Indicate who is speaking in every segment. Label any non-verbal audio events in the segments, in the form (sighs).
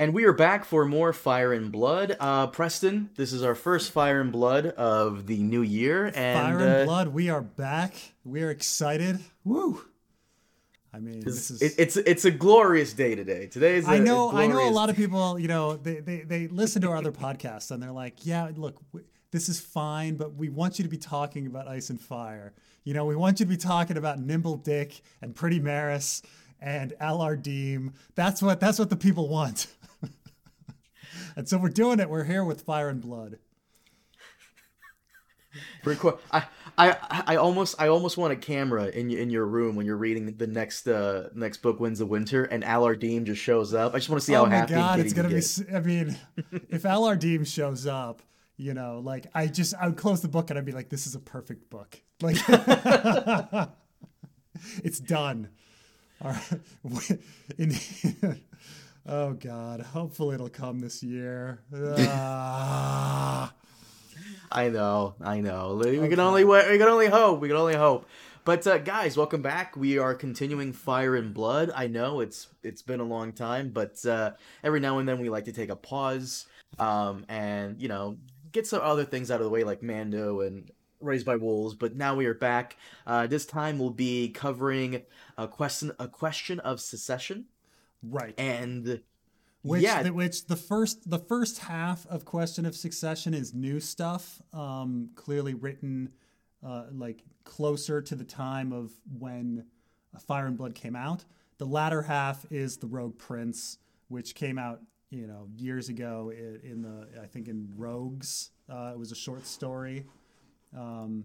Speaker 1: And we are back for more Fire and Blood. Uh, Preston, this is our first Fire and Blood of the new year. And,
Speaker 2: Fire and
Speaker 1: uh,
Speaker 2: Blood, we are back. We are excited. Woo! I mean,
Speaker 1: It's,
Speaker 2: this is.
Speaker 1: it- it's it's a glorious day today. Today is. I
Speaker 2: I know. I know a lot of people. You know, they, they they listen to our other podcasts and they're like, "Yeah, look, w- this is fine, but we want you to be talking about Ice and Fire. You know, we want you to be talking about Nimble Dick and Pretty Meris and Alardeem. That's what that's what the people want." And so we're doing it. We're here with Fire and Blood.
Speaker 1: I, I I almost I almost want a camera in in your room when you're reading the next uh next book, Winds of Winter, and Alardeem just shows up. I just want to see how
Speaker 2: oh my
Speaker 1: happy and
Speaker 2: god, it's gonna be. I mean, if Alardeem shows up, you know, like I just I would close the book and I'd be like, this is a perfect book. Like, (laughs) it's done. All right. (laughs) In, oh god, hopefully it'll come this year. Ah. (laughs)
Speaker 1: I know, I know. We can only we can only hope. We can only hope. But uh, guys, welcome back. We are continuing Fire and Blood. I know it's it's been a long time, but uh, every now and then we like to take a pause, um, and you know get some other things out of the way like Mando and Raised by Wolves. But now we are back. Uh, this time we'll be covering a question a question of succession
Speaker 2: right.
Speaker 1: and.
Speaker 2: Which,
Speaker 1: yeah,
Speaker 2: the, which the first the first half of Question of Succession is new stuff, um, clearly written uh, like closer to the time of when Fire and Blood came out. The latter half is the Rogue Prince, which came out you know years ago in, in the I think in Rogues. Uh, it was a short story, um,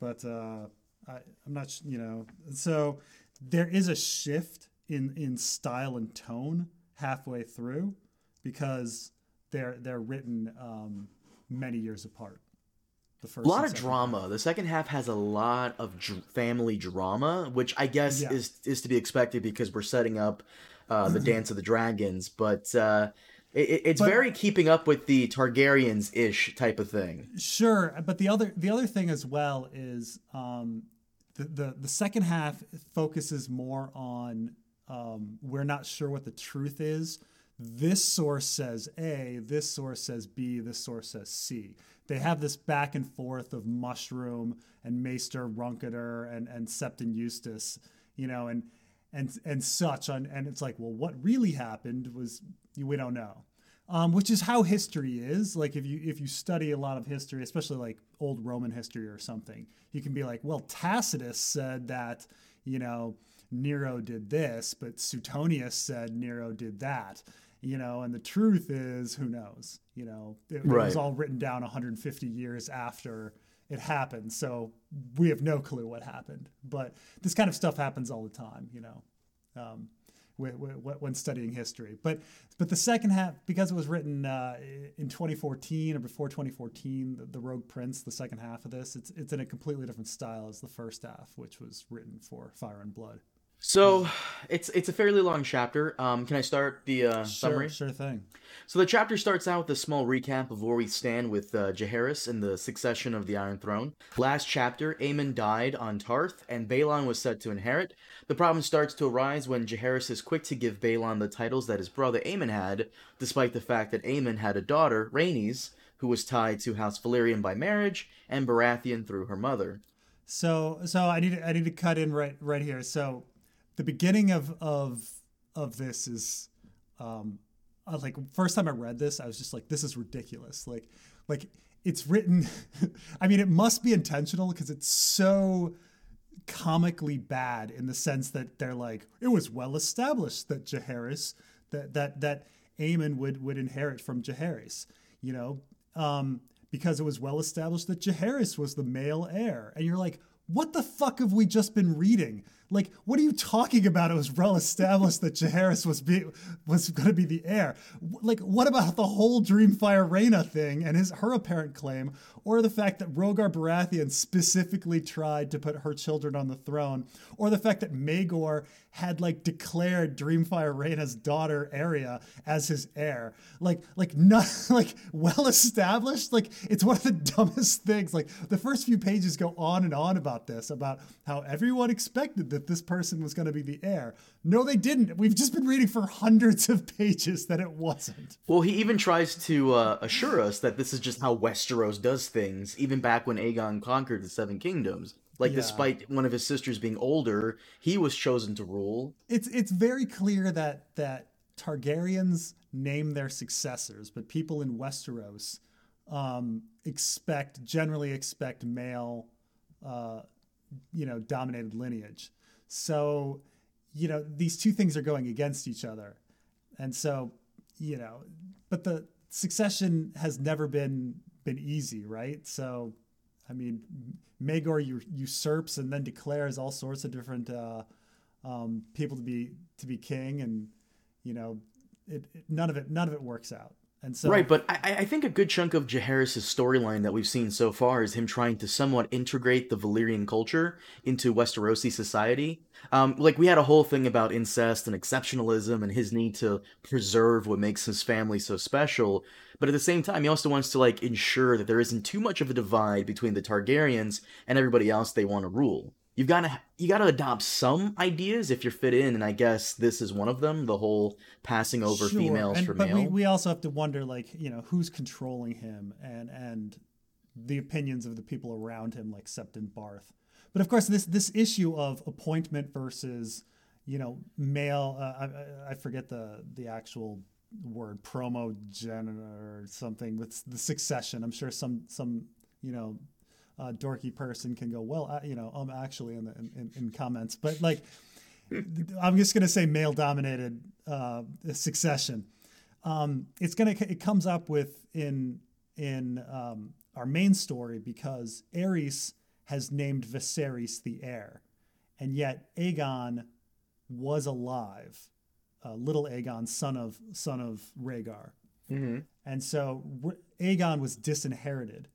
Speaker 2: but uh, I, I'm not you know so there is a shift in in style and tone halfway through because they're they're written um, many years apart. The first
Speaker 1: a lot of drama. The second half has a lot of dr- family drama, which I guess
Speaker 2: Yeah.
Speaker 1: is is to be expected because we're setting up uh, the Dance of the Dragons. But uh, it- it's
Speaker 2: But-
Speaker 1: very keeping up with the Targaryens ish type of thing.
Speaker 2: Sure, but the other the other thing as well is um, the, the the second half focuses more on um, we're not sure what the truth is. This source says A, this source says B, this source says C. They have this back and forth of Mushroom and Maester Runketer and and Septon Eustace, you know, and and and such. On and it's like, well, what really happened was we don't know um, which is how history is. Like if you if you study a lot of history, especially like old Roman history or something, you can be like, well, Tacitus said that you know Nero did this, but Suetonius said Nero did that. You know, and the truth is, who knows? You know, it, it was all written down 150 years after it happened, so we have no clue what happened. But this kind of stuff happens all the time. You know. Um, wh- wh- when studying history. But but the second half, because it was written uh, in 2014 or before 2014, the, the Rogue Prince, the second half of this, it's it's in a completely different style as the first half, which was written for Fire and Blood.
Speaker 1: So it's it's a fairly long chapter. Um, can I start the uh, summary?
Speaker 2: Sure, sure thing.
Speaker 1: So the chapter starts out with a small recap of where we stand with uh, and the succession of the Iron Throne. Last chapter, Aemon died on Tarth, and Baelon was set to inherit. The problem starts to arise when Jaehaerys is quick to give Baelon the titles that his brother Aemon had, despite the fact that Aemon had a daughter, Rhaenys, who was tied to House Velaryon by marriage, and Baratheon through her mother.
Speaker 2: So so I need to, I need to cut in right right here. So the beginning of of of this is um I like first time I read this I was just like this is ridiculous. Like like it's written (laughs) I mean it must be intentional because it's so comically bad in the sense that they're like it was well established that Jaehaerys that that that Aemon would would inherit from Jaehaerys, you know, um, because it was well established that Jaehaerys was the male heir, and you're like, what the fuck have we just been reading? Like, what are you talking about? It was well established that Jaehaerys was be, was going to be the heir. Like, what about the whole Dreamfire Rhaena thing and his her apparent claim, or the fact that Rogar Baratheon specifically tried to put her children on the throne, or the fact that Maegor had like declared Dreamfire Rhaena's daughter Arya as his heir? Like, like (laughs) not like well established. Like, it's one of the (laughs) dumbest things. Like, the first few pages go on and on about this, about how everyone expected this that this person was going to be the heir. No, they didn't. We've just been reading for hundreds of pages that it wasn't.
Speaker 1: Well, he even tries to uh, assure us that this is just how Westeros does things, even back when Aegon conquered the Seven Kingdoms. Like,
Speaker 2: Yeah.
Speaker 1: despite one of his sisters being older, he was chosen to rule.
Speaker 2: It's it's very clear that that Targaryens name their successors, but people in Westeros um, expect generally expect male, uh, you know, dominated lineage. So, you know, these two things are going against each other, and so, you know, but the succession has never been been easy, right? So, I mean, Maegor usurps and then declares all sorts of different uh, um, people to be to be king, and you know, it, it none of it none of it works out. And so,
Speaker 1: Right, but I, I think a good chunk of Jaehaerys' storyline that we've seen so far is him trying to somewhat integrate the Valyrian culture into Westerosi society. Um, like we had a whole thing about incest and exceptionalism and his need to preserve what makes his family so special. But at the same time, he also wants to like ensure that there isn't too much of a divide between the Targaryens and everybody else they want to rule. You've got to you got to adopt some ideas if you're fit in, and I guess this is one of them. The whole passing over
Speaker 2: Sure,
Speaker 1: females
Speaker 2: and-
Speaker 1: for
Speaker 2: but
Speaker 1: male.
Speaker 2: we, we also have to wonder, like, you know, who's controlling him and and the opinions of the people around him, like Septon Barth. But of course, this this issue of appointment versus, you know, male. Uh, I- I, forget the the actual word, promogen or something with the succession. I'm sure some some you know uh, dorky person can go well, uh, you know, um, actually in the in, in, comments, but like. (laughs) I'm just going to say male dominated uh, succession. Um, it's going to it comes up with in in um, our main story because Aerys has named Viserys the heir, and yet Aegon was alive, uh, little Aegon, son of son of Rhaegar,
Speaker 1: Mhm.
Speaker 2: and so R- Aegon was disinherited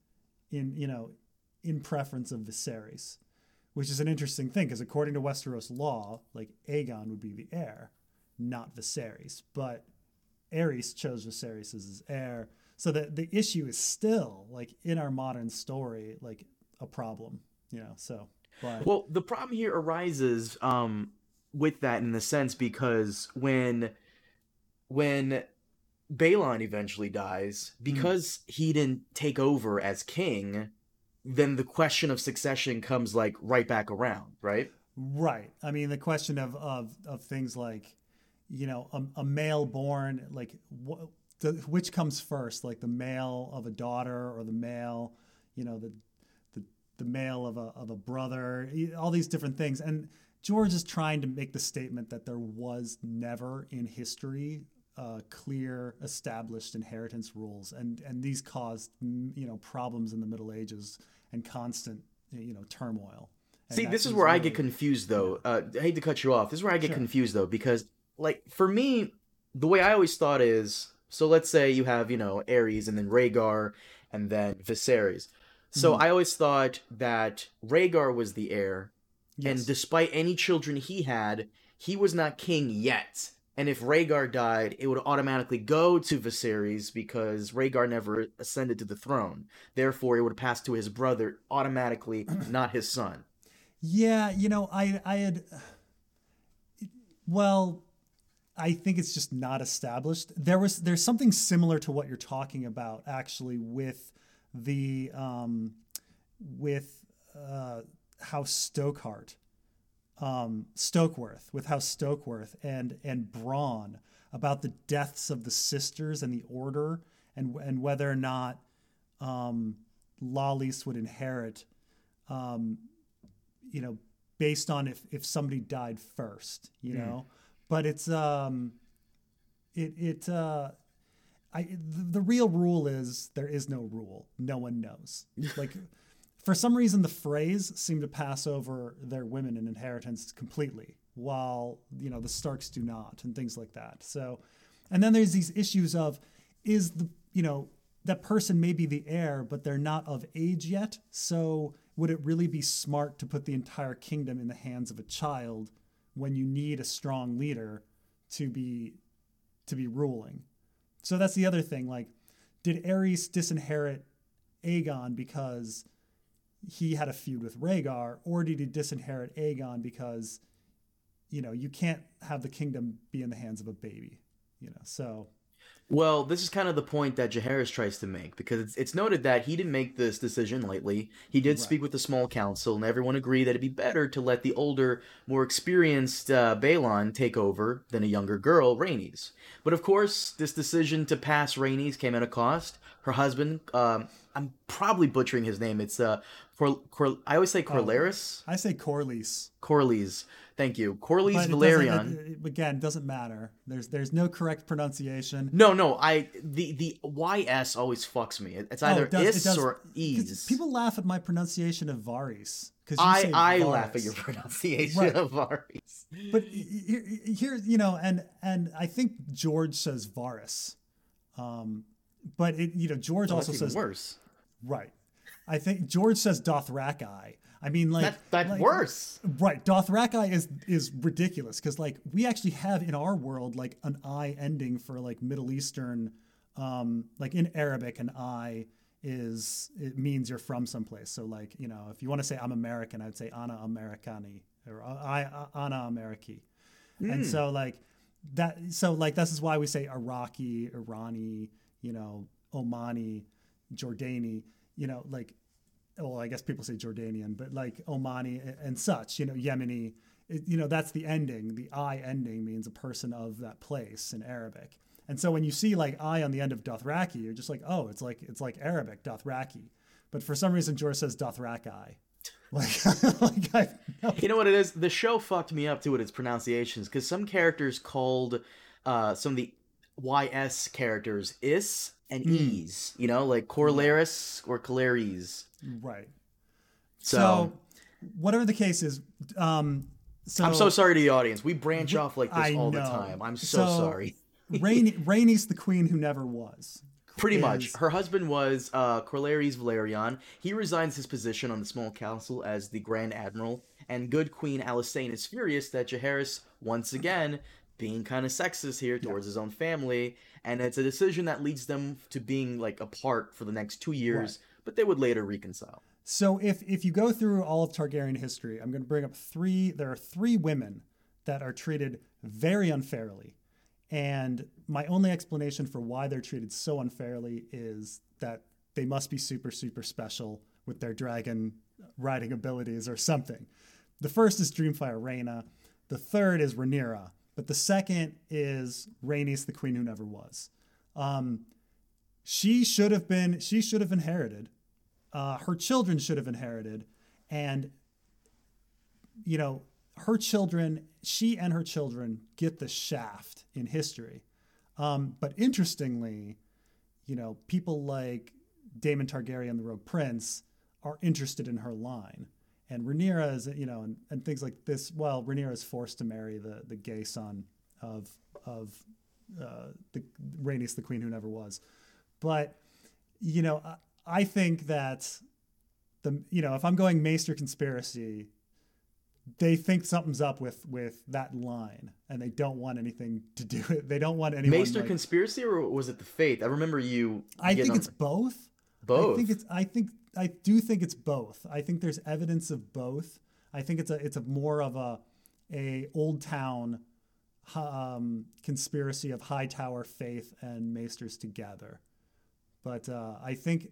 Speaker 2: in you know in preference of Viserys which is an interesting thing because according to Westeros law, like Aegon would be the heir, not Viserys. But Aerys chose Viserys as his heir, so that the issue is still like in our modern story, like a problem. You know, so but
Speaker 1: Well, the problem here arises um, with that in the sense because when when Baelon eventually dies, because he didn't take over as king, then the question of succession comes like right back around, right?
Speaker 2: Right. I mean, the question of of, of things like, you know, a, a male born, like, wh- the, which comes first, like the male of a daughter or the male, you know, the the, the male of a of a brother, all these different things. And George is trying to make the statement that there was never in history uh, clear established inheritance rules, and and these caused you know problems in the Middle Ages and constant you know turmoil. And
Speaker 1: See, this is where I get confused, though. Uh, I hate to cut you off. This is where I get
Speaker 2: Sure.
Speaker 1: confused, though, because, like, for me, the way I always thought is so let's say you have, you know, Aerys and then Rhaegar and then Viserys. So
Speaker 2: Mhm.
Speaker 1: I always thought that Rhaegar was the heir,
Speaker 2: Yes.
Speaker 1: and despite any children he had, he was not king yet. And if Rhaegar died, it would automatically go to Viserys because Rhaegar never ascended to the throne. Therefore, it would pass to his brother automatically, (clears throat) not his son.
Speaker 2: Yeah, you know, I I had well, I think it's just not established. There was there's something similar to what you're talking about actually with the um with uh House Stokeheart. Um Stokeworth with House Stokeworth and and Bronn about the deaths of the sisters and the order and and whether or not um would inherit um you know based on if if somebody died first you know? But it's um it it uh i the, the real rule is there is no rule. No one knows. Like (laughs) for some reason the Freys seemed to pass over their women and inheritance completely while you know the starks do not and things like that. So and then there's these issues of is the you know that person may be the heir but they're not of age yet so would it really be smart to put the entire kingdom in the hands of a child when you need a strong leader to be to be ruling? So that's the other thing like did Aerys disinherit Aegon because he had a feud with Rhaegar or did he disinherit Aegon because you know, you can't have the kingdom be in the hands of a baby, you know. So
Speaker 1: Well, this is kind of the point that Jaehaerys tries to make because it's, it's noted that he didn't make this decision lightly. He did speak with the small council, and everyone agreed that it'd be better to let the older, more experienced uh, Baelon take over than a younger girl, Rhaenys. But of course, this decision to pass Rhaenys came at a cost. Her husband, um, I'm probably butchering his name. It's uh, Cor- Cor- I always say Corlaris,
Speaker 2: I say Corlys.
Speaker 1: Corlys. Thank you, Corlys
Speaker 2: But it it- it- again, doesn't matter. There's there's no correct pronunciation.
Speaker 1: No, no, I the the YS always fucks me. It- It's
Speaker 2: Oh,
Speaker 1: either
Speaker 2: it does- it
Speaker 1: is
Speaker 2: does-
Speaker 1: or ease.
Speaker 2: People laugh at my pronunciation of Varys because
Speaker 1: I I laugh at your (laughs) pronunciation
Speaker 2: Right.
Speaker 1: of Varys.
Speaker 2: But here, here, you know, and and I think George says Varys, um, but it, you know, George
Speaker 1: Oh,
Speaker 2: also
Speaker 1: that's even
Speaker 2: says
Speaker 1: worse.
Speaker 2: right. I think George says Dothraki. I mean, like
Speaker 1: That that's
Speaker 2: like-
Speaker 1: worse.
Speaker 2: Right, Dothraki is is ridiculous because like we actually have in our world like an I ending for like Middle Eastern, um, like in Arabic, an I is it means you're from someplace. So like you know if you want to say I'm American, I'd say Ana Americani or I Ana Americi, and so like that. So like this is why we say Iraqi, Irani, you know, Omani, Jordani, you know, like well, I guess people say Jordanian, but like Omani and such, you know, Yemeni, it, you know, that's the ending. The I ending means a person of that place in Arabic. And so when you see like I on the end of Dothraki, you're just like, oh, it's like it's like Arabic Dothraki. But for some reason, George says Dothraki. (laughs) Like, like I.
Speaker 1: You know what it is? The show fucked me up too with its pronunciations because some characters called uh, some of the YS characters is and
Speaker 2: Hmm.
Speaker 1: ease. You know, like Corlaris or Calaris.
Speaker 2: right.
Speaker 1: So,
Speaker 2: So, whatever the case is, um, so
Speaker 1: I'm so sorry to the audience. We branch off like this
Speaker 2: I
Speaker 1: all the time. I'm so,
Speaker 2: So-
Speaker 1: sorry. (laughs)
Speaker 2: Rain, Rhaenys the queen who never was.
Speaker 1: Pretty much. Her husband was uh, Corlaris Velaryon. He resigns his position on the small council as the Grand Admiral, and good Queen Alysanne is furious that Jaehaerys, once again, being kind of sexist here towards his own family, and it's a decision that leads them to being like apart for the next two years, but they would later reconcile.
Speaker 2: So if if you go through all of Targaryen history, I'm going to bring up three. There are three women that are treated very unfairly, and my only explanation for why they're treated so unfairly is that they must be super super special with their dragon riding abilities or something. The first is Dreamfire Rhaena. The third is Rhaenyra. But the second is Rhaenys, the queen who never was. Um, she should have been. She should have inherited uh, her children should have inherited and you know her children she and her children get the shaft in history um, but interestingly you know people like Daemon Targaryen the Rogue Prince are interested in her line and Rhaenyra is you know and, and things like this well Rhaenyra is forced to marry the the gay son of of uh, the Rhaenys the queen who never was but you know, I, I think that the you know, if I'm going Maester conspiracy, they think something's up with with that line, and they don't want anything to do it. They don't want anyone.
Speaker 1: Maester
Speaker 2: like-
Speaker 1: conspiracy, or was it the faith? I remember you.
Speaker 2: I think
Speaker 1: on-
Speaker 2: it's both.
Speaker 1: Both.
Speaker 2: I think it's. I think. I do think it's both. I think there's evidence of both. I think it's a. It's a more of a, a old town, um, conspiracy of Hightower, Faith, and Maesters together. But uh, I think,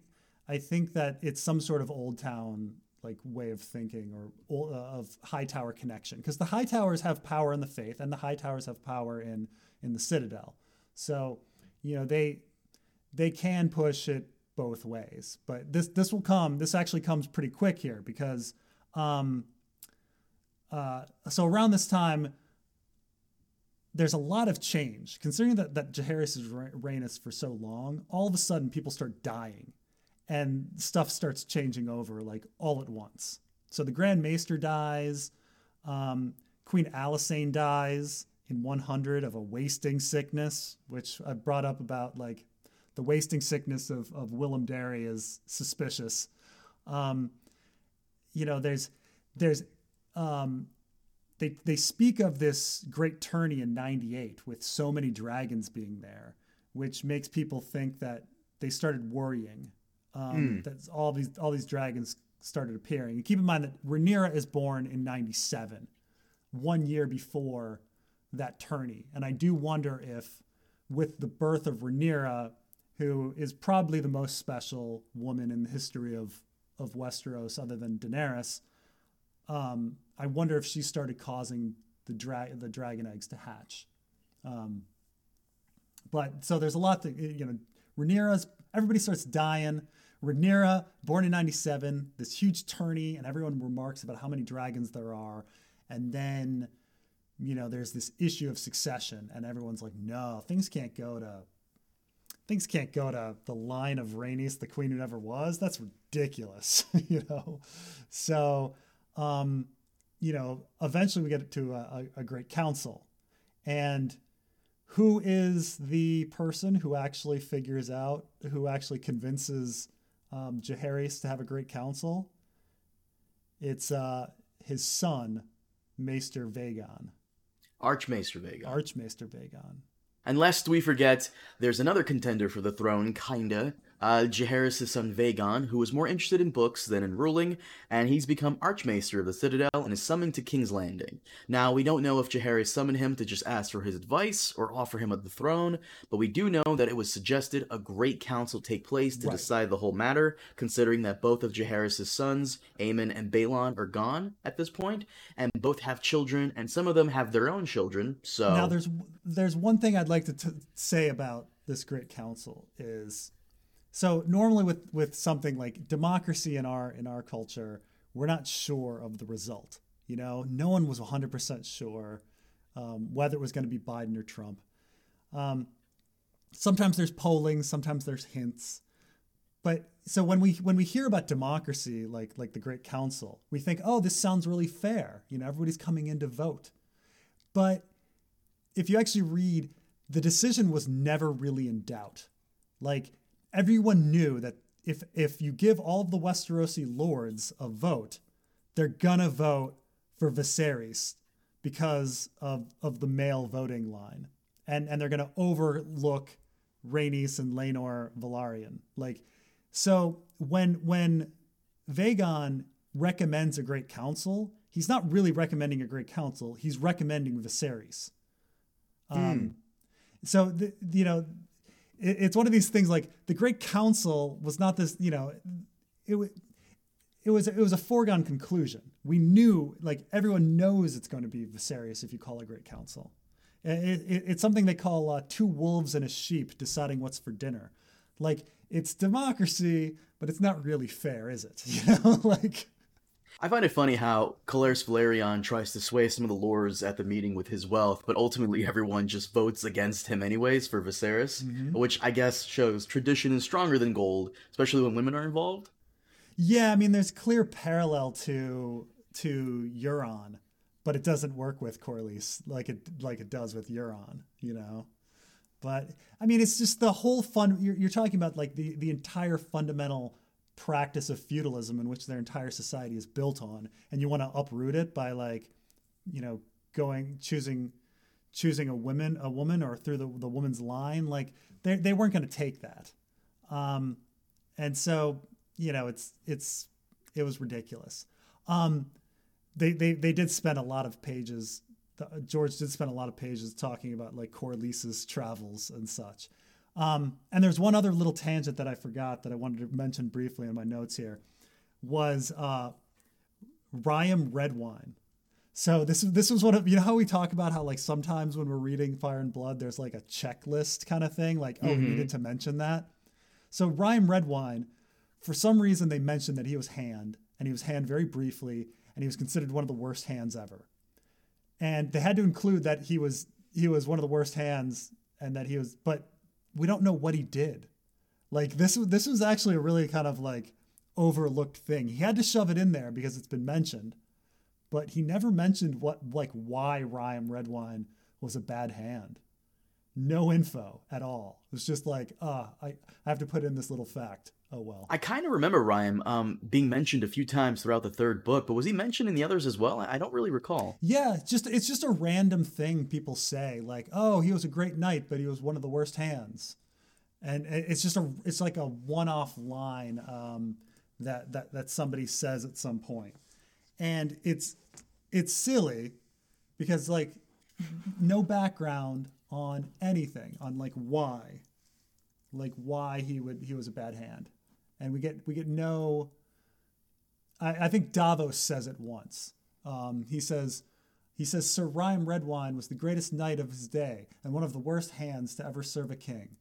Speaker 2: I think that it's some sort of old town like way of thinking or uh, of Hightower connection because the Hightowers have power in the Faith and the Hightowers have power in in the Citadel. So you know they they can push it both ways. But this this will come. This actually comes pretty quick here because um, uh, so around this time, there's a lot of change. Considering that that Jaehaerys' re- reign is for so long, all of a sudden people start dying, and stuff starts changing over like all at once. So the Grand Maester dies. Um, Queen Alysanne dies in 100 of a wasting sickness, which I brought up about like the wasting sickness of, of Willem Darry is suspicious. Um, you know, there's there's um, they they speak of this great tourney in 98 with so many dragons being there, which makes people think that they started worrying um, that all these all these dragons started appearing. And keep in mind that Rhaenyra is born in 97. one year before that tourney. And I do wonder if, with the birth of Rhaenyra, who is probably the most special woman in the history of, of Westeros other than Daenerys, um, I wonder if she started causing the, dra- the dragon eggs to hatch. Um, but so there's a lot that, you know, Rhaenyra's, everybody starts dying. Rhaenyra, born in 97, this huge tourney, and everyone remarks about how many dragons there are. And then, you know, there's this issue of succession, and everyone's like, no, things can't go to things can't go to the line of Rhaenys, the queen who never was. That's ridiculous, (laughs) you know. So, um, you know, eventually we get to a, a, great council, and who is the person who actually figures out, who actually convinces um, Jaehaerys to have a great council? It's uh, his son, Maester Vaegon.
Speaker 1: Archmaester Vaegon.
Speaker 2: Archmaester Vaegon.
Speaker 1: And lest we forget, there's another contender for the throne, kinda, uh, Jaehaerys' son Vaegon, was more interested in books than in ruling, and he's become Archmaester of the Citadel and is summoned to King's Landing. Now, we don't know if Jaehaerys summoned him to just ask for his advice or offer him the throne, but we do know that it was suggested a great council take place to right. decide the whole matter, considering that both of Jaehaerys' sons, Aemon and Baelon, are gone at this point, and both have children, and some of them have their own children, so...
Speaker 2: Now, there's, there's one thing I'd like to t- say about this great council is so normally with with something like democracy in our in our culture, we're not sure of the result. You know, no one was 100% sure um, whether it was going to be Biden or Trump. Um, sometimes there's polling, sometimes there's hints. But so when we when we hear about democracy, like like the Great Council, we think, oh, this sounds really fair. You know, everybody's coming in to vote. But if you actually read, the decision was never really in doubt. Like everyone knew that if if you give all of the Westerosi lords a vote, they're gonna vote for Viserys because of of the male voting line, and and they're gonna overlook Rhaenys and Laenor Velaryon. Like, so when when Vaegon recommends a great council, he's not really recommending a great council. He's recommending Viserys. Um, mm. So the, you know it, it's one of these things like the Great Council was not this, you know, it it was it was a foregone conclusion. We knew, like everyone knows, it's going to be Viserys if you call a Great Council. It, it, it's something they call uh, two wolves and a sheep deciding what's for dinner. Like it's democracy, but it's not really fair, is it? (laughs) You know, like
Speaker 1: I find it funny how Corlys Velaryon tries to sway some of the lords at the meeting with his wealth, but ultimately everyone just votes against him anyways for Viserys, mm-hmm. which I guess shows tradition is stronger than gold, especially when women are involved.
Speaker 2: Yeah, I mean, there's clear parallel to to Euron, but it doesn't work with Corlys like it like it does with Euron, you know. But I mean, it's just the whole fun. You're, you're talking about like the the entire fundamental practice of feudalism in which their entire society is built on and you want to uproot it by like you know going choosing choosing a woman a woman or through the, the woman's line like they, they weren't going to take that. Um, and so you know it's it's it was ridiculous. Um, they, they they did spend a lot of pages george did spend a lot of pages talking about like Corlys's travels and such um, and there's one other little tangent that I forgot that I wanted to mention briefly in my notes here was uh, Ryam Redwyne. So this this was one of you know how we talk about how like sometimes when we're reading Fire and Blood there's like a checklist kind of thing like oh mm-hmm. we needed to mention that. So Ryam Redwyne, for some reason they mentioned that he was hand and he was hand very briefly and he was considered one of the worst hands ever. And they had to include that he was he was one of the worst hands and that he was but we don't know what he did. Like this this was actually a really kind of like overlooked thing. He had to shove it in there because it's been mentioned, but he never mentioned what like why Ryam Redwyne was a bad hand. No info at all. It was just like, ah, uh, I, I have to put in this little fact. Oh well.
Speaker 1: I kind of remember Ryam um, being mentioned a few times throughout the third book, but was he mentioned in the others as well? I don't really recall.
Speaker 2: Yeah, it's just it's just a random thing people say, like, "Oh, he was a great knight, but he was one of the worst hands," and it's just a it's like a one-off line um, that that that somebody says at some point, and it's it's silly because like no background on anything on like why like why he would he was a bad hand. And we get we get no i, I think davos says it once. Um, he says he says sir Ryam Redwyne was the greatest knight of his day and one of the worst hands to ever serve a king.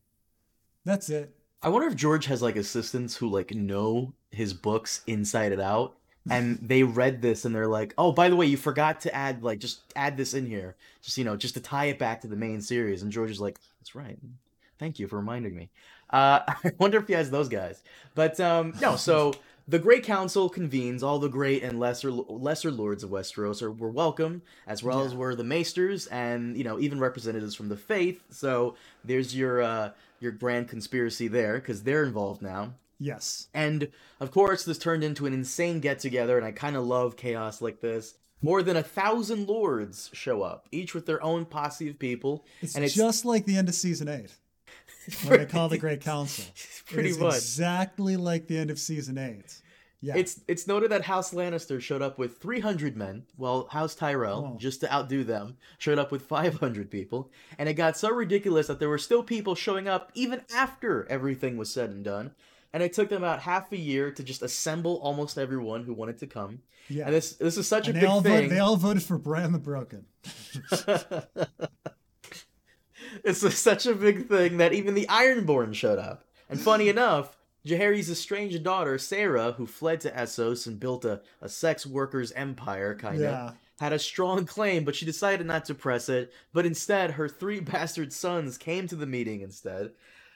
Speaker 2: That's it.
Speaker 1: I wonder if George has like assistants who like know his books inside and out and they read this and they're like, "Oh, by the way, you forgot to add like just add this in here, just you know, just to tie it back to the main series." And George is like, "That's right. Thank you for reminding me." Uh, (laughs) I wonder if he has those guys. But um, no, so (laughs) the Great Council convenes. All the great and lesser lesser lords of Westeros are were welcome, as well yeah. as were the Maesters and you know even representatives from the Faith. So there's your uh, your grand conspiracy there because they're involved now.
Speaker 2: Yes.
Speaker 1: And of course, this turned into an insane get together, and I kind of love chaos like this. More than a thousand lords show up, each with their own posse of people.
Speaker 2: It's, and it's just like the end of season eight (laughs) when they call the Great Council. (laughs)
Speaker 1: Pretty much
Speaker 2: exactly like the end of season eight.
Speaker 1: Yeah. It's it's noted that House Lannister showed up with 300 men, while House Tyrell, oh. just to outdo them, showed up with 500 people, and it got so ridiculous that there were still people showing up even after everything was said and done. And it took them about half a year to just assemble almost everyone who wanted to come. Yeah. And this this is such and a big
Speaker 2: all
Speaker 1: thing.
Speaker 2: Voted, they all voted for Bran the Broken. (laughs)
Speaker 1: it's such a big thing that even the Ironborn showed up. And funny (laughs) enough, Jaehaerys' estranged daughter, Saera, who fled to Essos and built a, a sex workers empire, kind of, yeah. had a strong claim, but she decided not to press it. But instead, her three (laughs) bastard sons came to the meeting instead.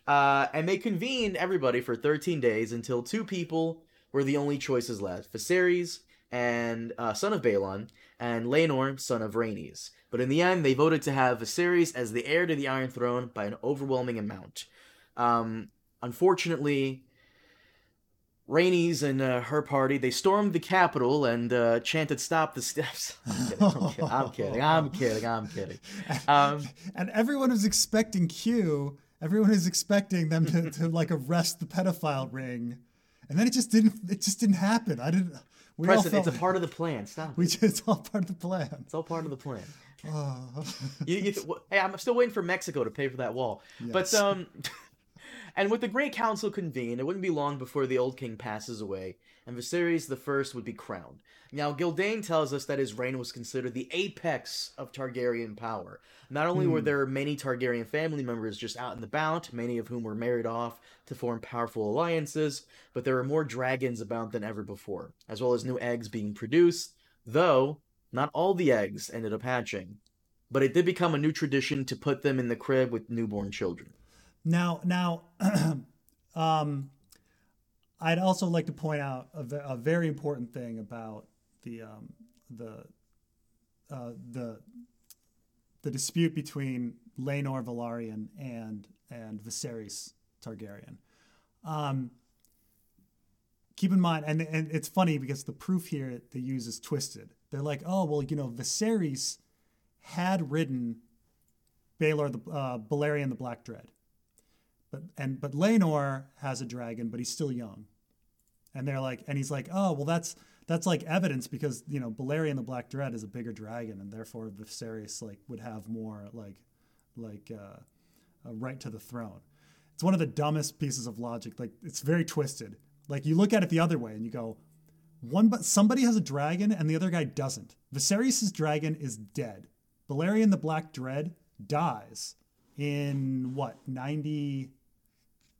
Speaker 1: Uh, and they convened everybody for 13 days until two people were the only choices left Viserys, and uh, son of Baelon, and Laenor, son of Rhaenys. But in the end, they voted to have Viserys as the heir to the Iron Throne by an overwhelming amount. Um, unfortunately, Rhaenys and uh, her party they stormed the Capitol and uh, chanted "Stop the steps." (laughs) I'm kidding. I'm kidding. I'm kidding. I'm kidding. (laughs) Um,
Speaker 2: and everyone was expecting Q. Everyone is expecting them to, to like arrest the pedophile ring, and then it just didn't. It just didn't happen. I didn't.
Speaker 1: We Preston, it's a part of the plan. Stop.
Speaker 2: We just, it's all part of the plan.
Speaker 1: It's all part of the plan. Oh. you, you, hey, I'm still waiting for Mexico to pay for that wall. Yes. But um. (laughs) And with the Great Council convened, it wouldn't be long before the old king passes away, and Viserys the First would be crowned. Now, Gyldayn tells us that his reign was considered the apex of Targaryen power. Not only were hmm. there many Targaryen family members just out and about, many of whom were married off to form powerful alliances, but there were more dragons about than ever before, as well as new eggs being produced, though not all the eggs ended up hatching. But it did become a new tradition to put them in the crib with newborn children.
Speaker 2: Now, now, (clears throat) um, I'd also like to point out a, a very important thing about the um, the uh, the the dispute between Laenor Velaryon and and Viserys Targaryen. Um, keep in mind, and and it's funny because the proof here they use is twisted. They're like, oh well, you know, Viserys had ridden Baelor the uh, Balerion the Black Dread. But and but Laenor has a dragon, but he's still young. And they're like, and he's like, oh well, that's that's like evidence because you know Balerion the Black Dread is a bigger dragon, and therefore Viserys like would have more like like uh, a right to the throne. It's one of the dumbest pieces of logic. Like it's very twisted. Like you look at it the other way and you go, one but somebody has a dragon and the other guy doesn't. Viserys' dragon is dead. Balerion the Black Dread dies in what 90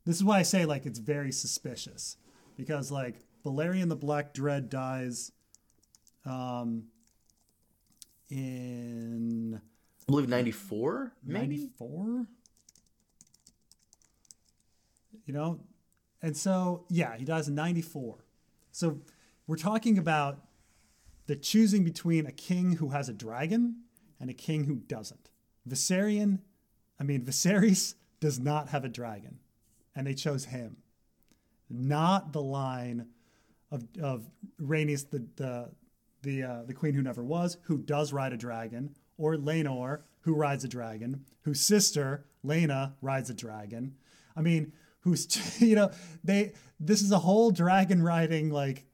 Speaker 2: this is why I say like it's very suspicious because like Balerion the Black Dread dies um in
Speaker 1: I believe 94
Speaker 2: 94 you know and so yeah he dies in 94 so we're talking about the choosing between a king who has a dragon and a king who doesn't. Viserion I mean Viserys does not have a dragon and they chose him, not the line of of Rhaenys, the the the uh, the queen who never was, who does ride a dragon, or Laenor, who rides a dragon, whose sister Laena rides a dragon. I mean, who's (laughs) you know they this is a whole dragon riding like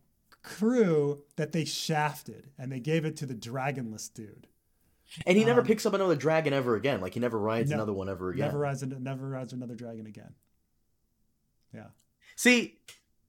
Speaker 2: crew that they shafted and they gave it to the dragonless dude.
Speaker 1: And he never
Speaker 2: Um,
Speaker 1: picks up another dragon ever again. Like he never rides
Speaker 2: No,
Speaker 1: another one ever again.
Speaker 2: Never rides, never rides another dragon again. Yeah.
Speaker 1: See,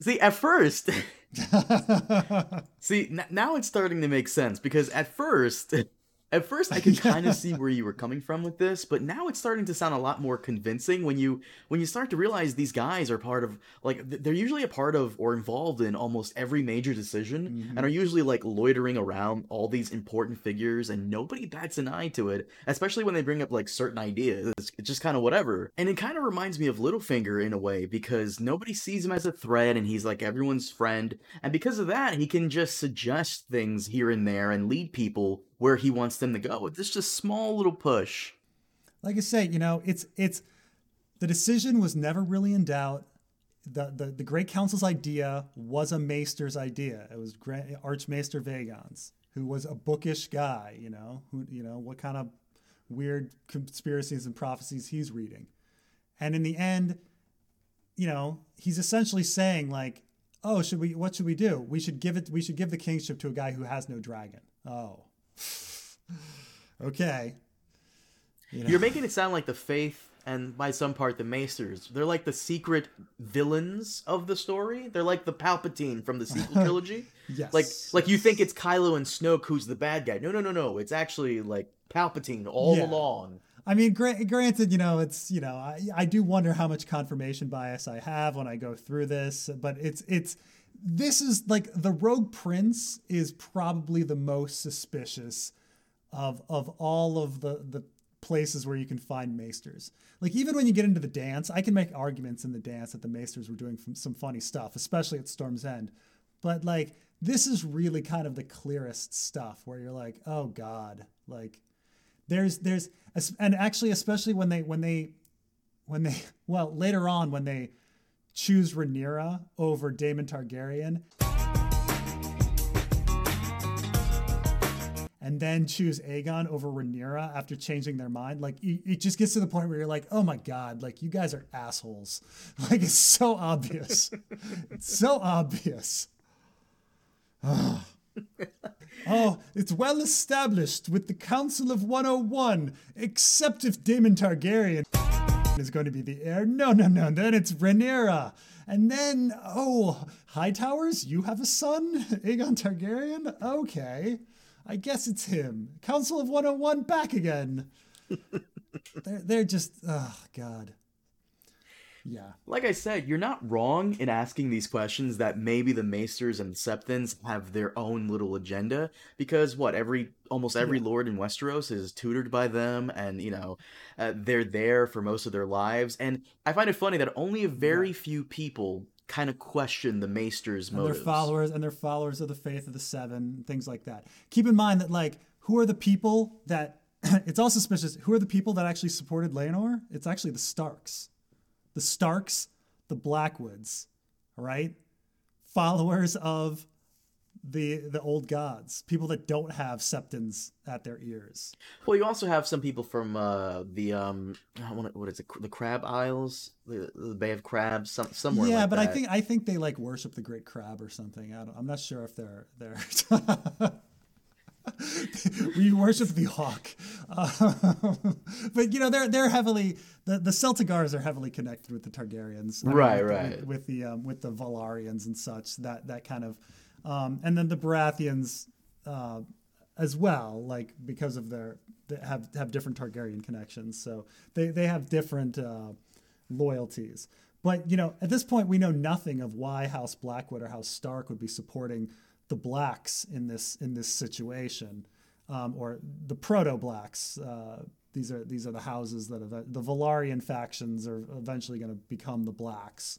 Speaker 1: see, at first, (laughs) see, n- now it's starting to make sense because at first, (laughs) at first I could kind of see where you were coming from with this, but now it's starting to sound a lot more convincing when you when you start to realize these guys are part of like they're usually a part of or involved in almost every major decision and mm-hmm. are usually like loitering around all these important figures and nobody bats an eye to it, especially when they bring up like certain ideas. It's, it's just kind of whatever. And it kind of reminds me of Littlefinger in a way because nobody sees him as a threat and he's like everyone's friend. And because of that, he can just suggest things here and there and lead people where he wants them to go this just small little push.
Speaker 2: like I say, you know, it's it's the decision was never really in doubt. The, the, the Great Council's idea was a maester's idea. It was Gra- Archmaester Vaegon's, who was a bookish guy, you know, who you know what kind of weird conspiracies and prophecies he's reading. And in the end, you know, he's essentially saying like, "Oh, should we? What should we do? We should give it. We should give the kingship to a guy who has no dragon." Oh, (laughs) okay. You know?
Speaker 1: You're making it sound like the Faith and by some part the Maesters. They're like the secret villains of the story. They're like the Palpatine from the sequel (laughs) trilogy.
Speaker 2: yes.
Speaker 1: Like like you think it's Kylo and Snoke who's the bad guy. No, no, no, no. It's actually like Palpatine all
Speaker 2: Yeah.
Speaker 1: along.
Speaker 2: I mean, gra- granted, you know, it's you know, I, I do wonder how much confirmation bias I have when I go through this, but it's it's this is like the Rogue Prince is probably the most suspicious of of all of the the places where you can find maesters. Like even when you get into the dance, I can make arguments in the dance that the maesters were doing some funny stuff, especially at Storm's End. But like this is really kind of the clearest stuff where you're like, oh god, like there's there's and actually especially when they when they when they (laughs) well later on when they choose Rhaenyra over Daemon Targaryen. And then choose Aegon over Rhaenyra after changing their mind. Like it just gets to the point where you're like oh my god like you guys are assholes. (laughs) Like it's so obvious. (laughs) It's so obvious. (sighs) Oh, it's well established with the Council of 101, except if Daemon Targaryen is going to be the heir. No, no, no. Then it's Rhaenyra. And then, oh, Hightowers, you have a son? (laughs) Aegon Targaryen? Okay. I guess it's him. Council of 101 back again. (laughs) they're, they're just, oh, God. Yeah.
Speaker 1: Like I said, you're not wrong in asking these questions that maybe the Maesters and Septons have their own little agenda because what every almost every lord in Westeros is tutored by them and you know uh, they're there for most of their lives. And I find it funny that only a very few people kind of question the Maesters'
Speaker 2: and
Speaker 1: motives.
Speaker 2: they're followers and they're followers of the faith of the seven things like that. Keep in mind that like who are the people that (clears throat) it's all suspicious who are the people that actually supported Laenor? It's actually the Starks the Starks the Blackwoods all right? Followers of the the old gods people that don't have septons at their ears.
Speaker 1: Well, you also have some people from uh, the um, wanna- what is it, the Crab Isles, the, the Bay of Crabs, some somewhere.
Speaker 2: yeah
Speaker 1: like
Speaker 2: but i think i think they like worship the great crab or something. I don't, i'm not sure if they're they're (laughs) (laughs) we worship the hawk Uh, but you know they're they're heavily the the celtigars are heavily connected with the targaryens
Speaker 1: Right, right.
Speaker 2: with, with the um, with the Velaryons and such that that kind of um, and then the baratheons uh, as well like because of their they have have different targaryen connections so they they have different uh, loyalties. But you know, at this point, we know nothing of why House Blackwood or House Stark would be supporting the blacks in this in this situation, um, or the proto blacks. Uh, these are these are the houses that the Velaryon factions are eventually going to become the blacks.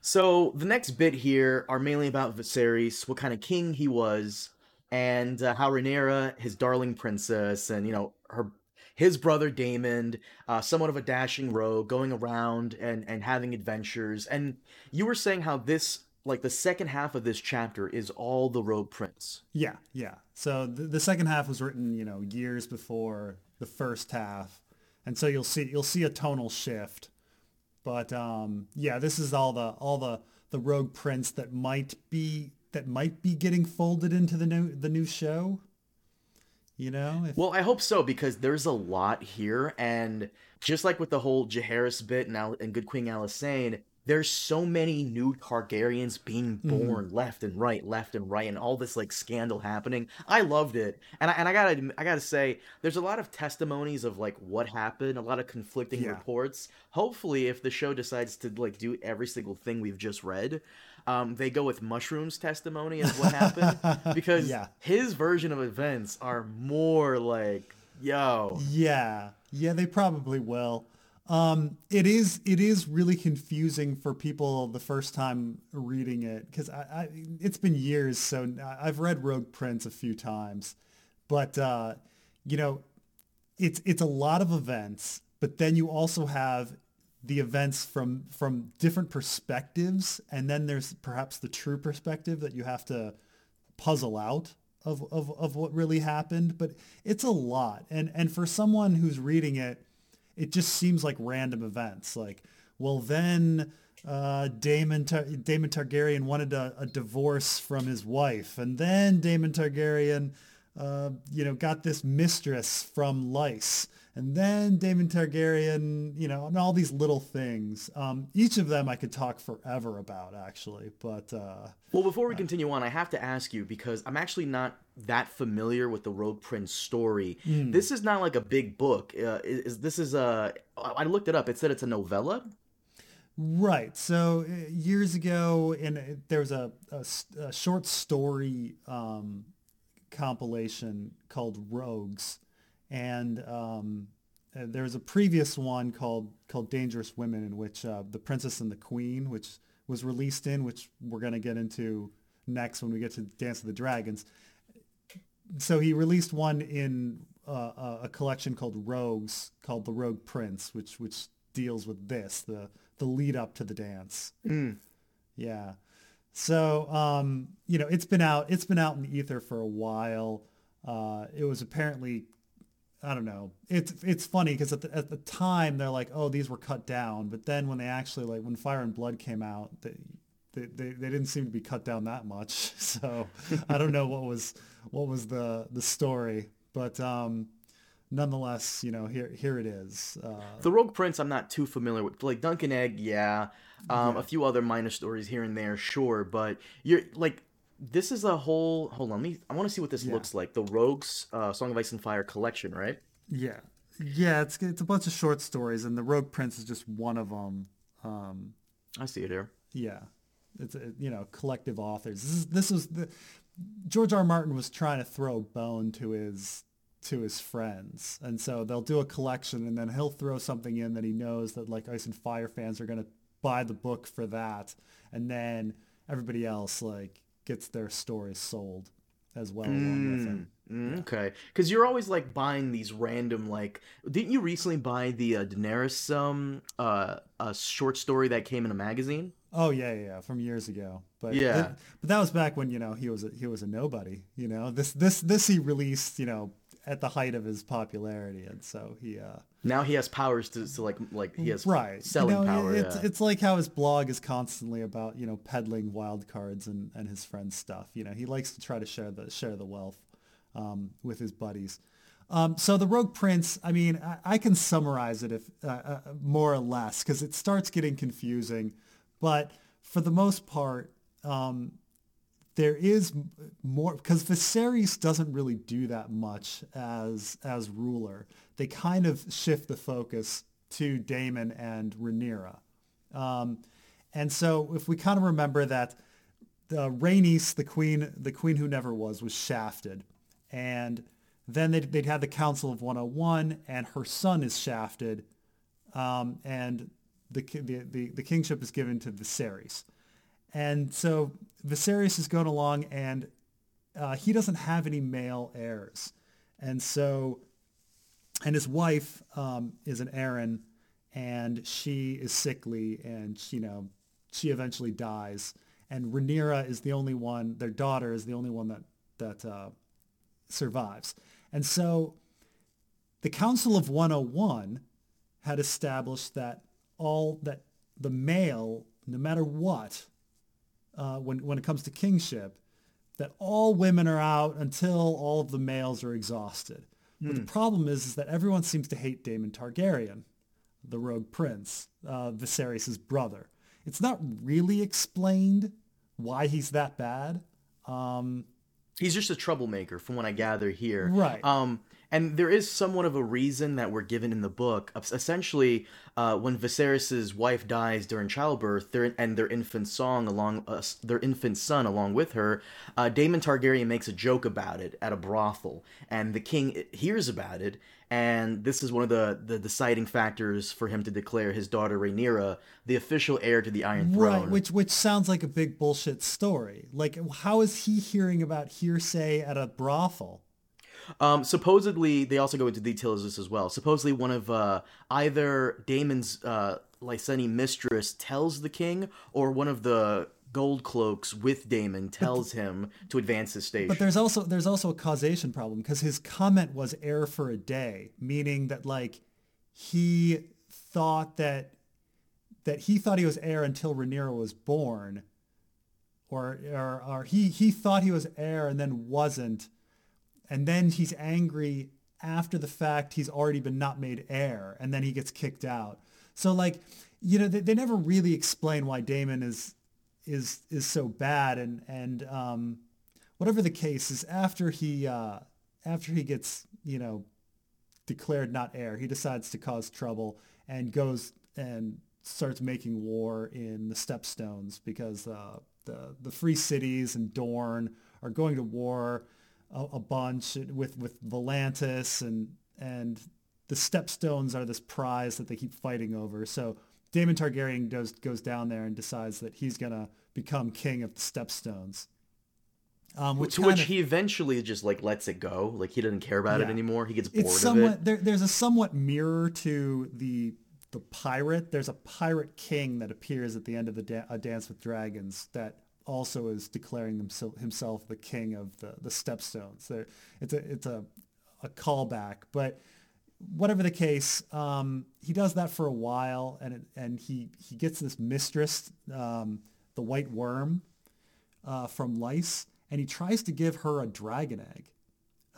Speaker 1: So the next bit here are mainly about Viserys, what kind of king he was, and uh, how Rhaenyra, his darling princess, and you know her, his brother Daemon, uh, somewhat of a dashing rogue, going around and and having adventures. And you were saying how this, like the second half of this chapter, is all the Rogue Prince.
Speaker 2: Yeah, yeah. So the, the second half was written, you know, years before the first half, and so you'll see you'll see a tonal shift. But um, yeah, this is all the all the the rogue prince that might be that might be getting folded into the new the new show. You know? If,
Speaker 1: Well, I hope so because there's a lot here, and just like with the whole Jaehaerys bit and, Al- and Good Queen Alysanne, there's so many new Targaryens being born left and right, left and right, and all this like scandal happening. I loved it, and I, and I gotta I gotta say, there's a lot of testimonies of like what happened, a lot of conflicting
Speaker 2: Yeah.
Speaker 1: reports. Hopefully, if the show decides to like do every single thing we've just read, um, they go with Mushroom's testimony of what happened (laughs) because
Speaker 2: Yeah.
Speaker 1: his version of events are more like, yo,
Speaker 2: Yeah, yeah, they probably will. Um, it is it is really confusing for people the first time reading it because I, I it's been years, so I've read Rogue Prince a few times, but uh, you know, it's it's a lot of events, but then you also have the events from from different perspectives, and then there's perhaps the true perspective that you have to puzzle out of, of, of what really happened, but it's a lot. And and for someone who's reading it, it just seems like random events. Like, well, then uh, Daemon Tar- Daemon Targaryen wanted a, a divorce from his wife, and then Daemon Targaryen, uh, you know, got this mistress from Lys. And then Daemon Targaryen, you know, and all these little things. Um, each of them I could talk forever about, actually. But uh,
Speaker 1: Well, before we continue on, I have to ask you because I'm actually not that familiar with the Rogue Prince story. This is not like a big book. Uh, is, is this is a? I looked it up. It said it's a novella.
Speaker 2: Right. So uh, years ago, in uh, there was a a short story um, compilation called Rogues, and um, uh, there was a previous one called called Dangerous Women, in which uh, the Princess and the Queen, which was released in, which we're going to get into next when we get to Dance of the Dragons. So he released one in uh, a- collection called Rogues, called The Rogue Prince, which which deals with this, the the lead up to the dance. Yeah. So um, you know, it's been out it's been out in the ether for a while. Uh, it was apparently I don't know. It's it's funny because at the, at the time they're like, oh, these were cut down, but then when they actually like when Fire and Blood came out, they they, they, they didn't seem to be cut down that much. (laughs) So I don't know what was what was the the story, but um, nonetheless, you know, here here it is. Uh,
Speaker 1: The Rogue Prince, I'm not too familiar with. Like Duncan Egg, yeah. Um, A few other minor stories here and there, sure. But you're like, this is a whole. Hold on, me. I want to see what this looks like. The Rogues, uh, Song of Ice and Fire collection, right?
Speaker 2: Yeah, yeah, it's it's a bunch of short stories, and the Rogue Prince is just one of them. Um,
Speaker 1: I see it here.
Speaker 2: yeah, it's a, you know collective authors. This is this was the George R. R. Martin was trying to throw a bone to his to his friends, and so they'll do a collection, and then he'll throw something in that he knows that like Ice and Fire fans are gonna buy the book for that, and then everybody else like gets their stories sold as well along with him.
Speaker 1: Mm, okay, because you're always like buying these random like. Didn't you recently buy the uh, Daenerys um uh a short story that came in a magazine?
Speaker 2: Oh yeah, yeah, yeah, from years ago. But
Speaker 1: Yeah.
Speaker 2: th- but that was back when you know he was a, he was a nobody. You know this this this he released you know at the height of his popularity, and so he uh
Speaker 1: Now he has powers to, to like like he has
Speaker 2: right
Speaker 1: selling
Speaker 2: you know,
Speaker 1: power.
Speaker 2: It's
Speaker 1: yeah.
Speaker 2: it's like how his blog is constantly about you know peddling wild cards and and his friends' stuff. You know he likes to try to share the share the wealth um, with his buddies. Um, so the Rogue Prince, I mean, I, I can summarize it if uh, uh, more or less because it starts getting confusing, but for the most part, um, there is more because Viserys doesn't really do that much as as ruler. They kind of shift the focus to Daemon and Rhaenyra, um, and so if we kind of remember that uh, Rhaenys, the queen, the queen who never was, was shafted, and then they'd, they'd had the Council of 101, and her son is shafted, um, and the, the the the kingship is given to Viserys, and so Viserys is going along, and uh, he doesn't have any male heirs, and so and his wife um, is an Arryn, and she is sickly, and she, you know she eventually dies, and Rhaenyra is the only one. Their daughter is the only one that that uh, survives, and so the Council of 101 had established that all that the male, no matter what, uh, when when it comes to kingship, that all women are out until all of the males are exhausted. But the problem is, is that everyone seems to hate Daemon Targaryen, the rogue prince, uh, Viserys' brother. It's not really explained why he's that bad. Um,
Speaker 1: He's just a troublemaker, from what I gather here.
Speaker 2: Right.
Speaker 1: Um, and there is somewhat of a reason that we're given in the book. Essentially, uh, when Viserys' wife dies during childbirth, their, and their infant song along uh, their infant son along with her, uh, Daemon Targaryen makes a joke about it at a brothel, and the king hears about it. And this is one of the, the deciding factors for him to declare his daughter Rhaenyra the official heir to the Iron Throne.
Speaker 2: Right, which which sounds like a big bullshit story. Like, how is he hearing about hearsay at a brothel?
Speaker 1: Um, supposedly, they also go into details of this as well. Supposedly, one of uh, either Daemon's uh, Lyseni mistress tells the king, or one of the gold cloaks with Daemon tells him to advance his station.
Speaker 2: But there's also there's also a causation problem because his comment was heir for a day, meaning that like he thought that that he thought he was heir until Rhaenyra was born, or or, or he he thought he was heir and then wasn't, and then he's angry after the fact he's already been not made heir, and then he gets kicked out. So like you know they, they never really explain why Daemon is is is so bad and and um, whatever the case is after he uh, after he gets you know declared not heir he decides to cause trouble and goes and starts making war in the stepstones because uh, the the free cities and Dorne are going to war a, a bunch with with Volantis and and the stepstones are this prize that they keep fighting over so Daemon Targaryen goes goes down there and decides that he's gonna become king of the Stepstones.
Speaker 1: Um, which to which of, he eventually just like lets it go. Like he doesn't care about yeah. it anymore. He gets bored
Speaker 2: it's somewhat,
Speaker 1: of it.
Speaker 2: There, there's a somewhat mirror to the the pirate. There's a pirate king that appears at the end of the da- Dance with Dragons that also is declaring himself, the king of the the Stepstones. It's a it's a a callback, but whatever the case, um, he does that for a while, and it, and he he gets this mistress, um, the White Worm, uh, from Lys, and he tries to give her a dragon egg.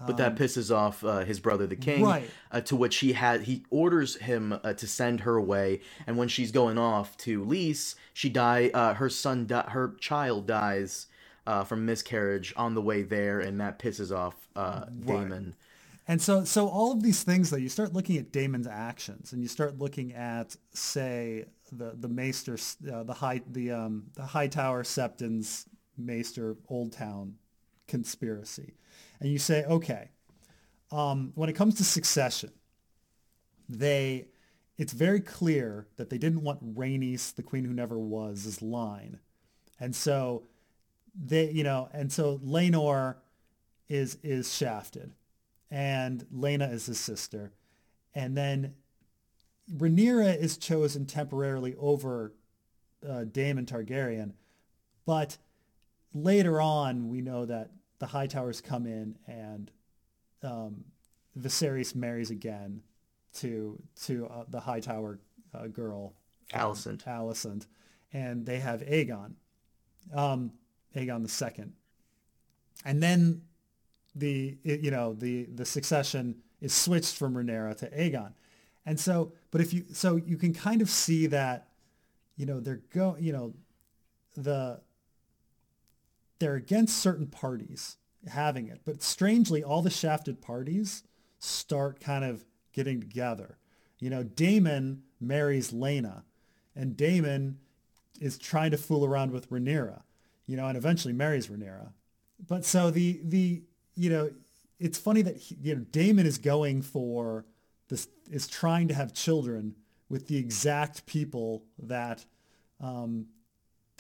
Speaker 1: But that pisses off uh, his brother, the king.
Speaker 2: Right.
Speaker 1: Uh, to which he had he orders him uh, to send her away, and when she's going off to Lys, she die. Uh, her son, di- her child dies uh, from miscarriage on the way there, and that pisses off uh, Daemon.
Speaker 2: Right. And so, so all of these things, though, you start looking at Daemon's actions, and you start looking at, say, the the Maester, uh, the high the um, the Hightower Septon's Maester Old Town conspiracy, and you say, okay, um, when it comes to succession, they it's very clear that they didn't want Rhaenys, the queen who never was, as line, and so they, you know, and so Laenor is is shafted and Laena is his sister. And then Rhaenyra is chosen temporarily over uh, Daemon Targaryen, but later on we know that the High Towers come in and um, Viserys marries again to to uh, the Hightower uh, girl.
Speaker 1: Alicent.
Speaker 2: Alicent, and they have Aegon, um, Aegon the second, and then the you know the the succession is switched from Rhaenyra to Aegon, and so but if you so you can kind of see that you know they're go you know the they're against certain parties having it, but strangely all the shafted parties start kind of getting together. You know, Daemon marries Laena, and Daemon is trying to fool around with Rhaenyra, you know, and eventually marries Rhaenyra. But so the the you know, it's funny that he, you know Daemon is going for this is trying to have children with the exact people that um,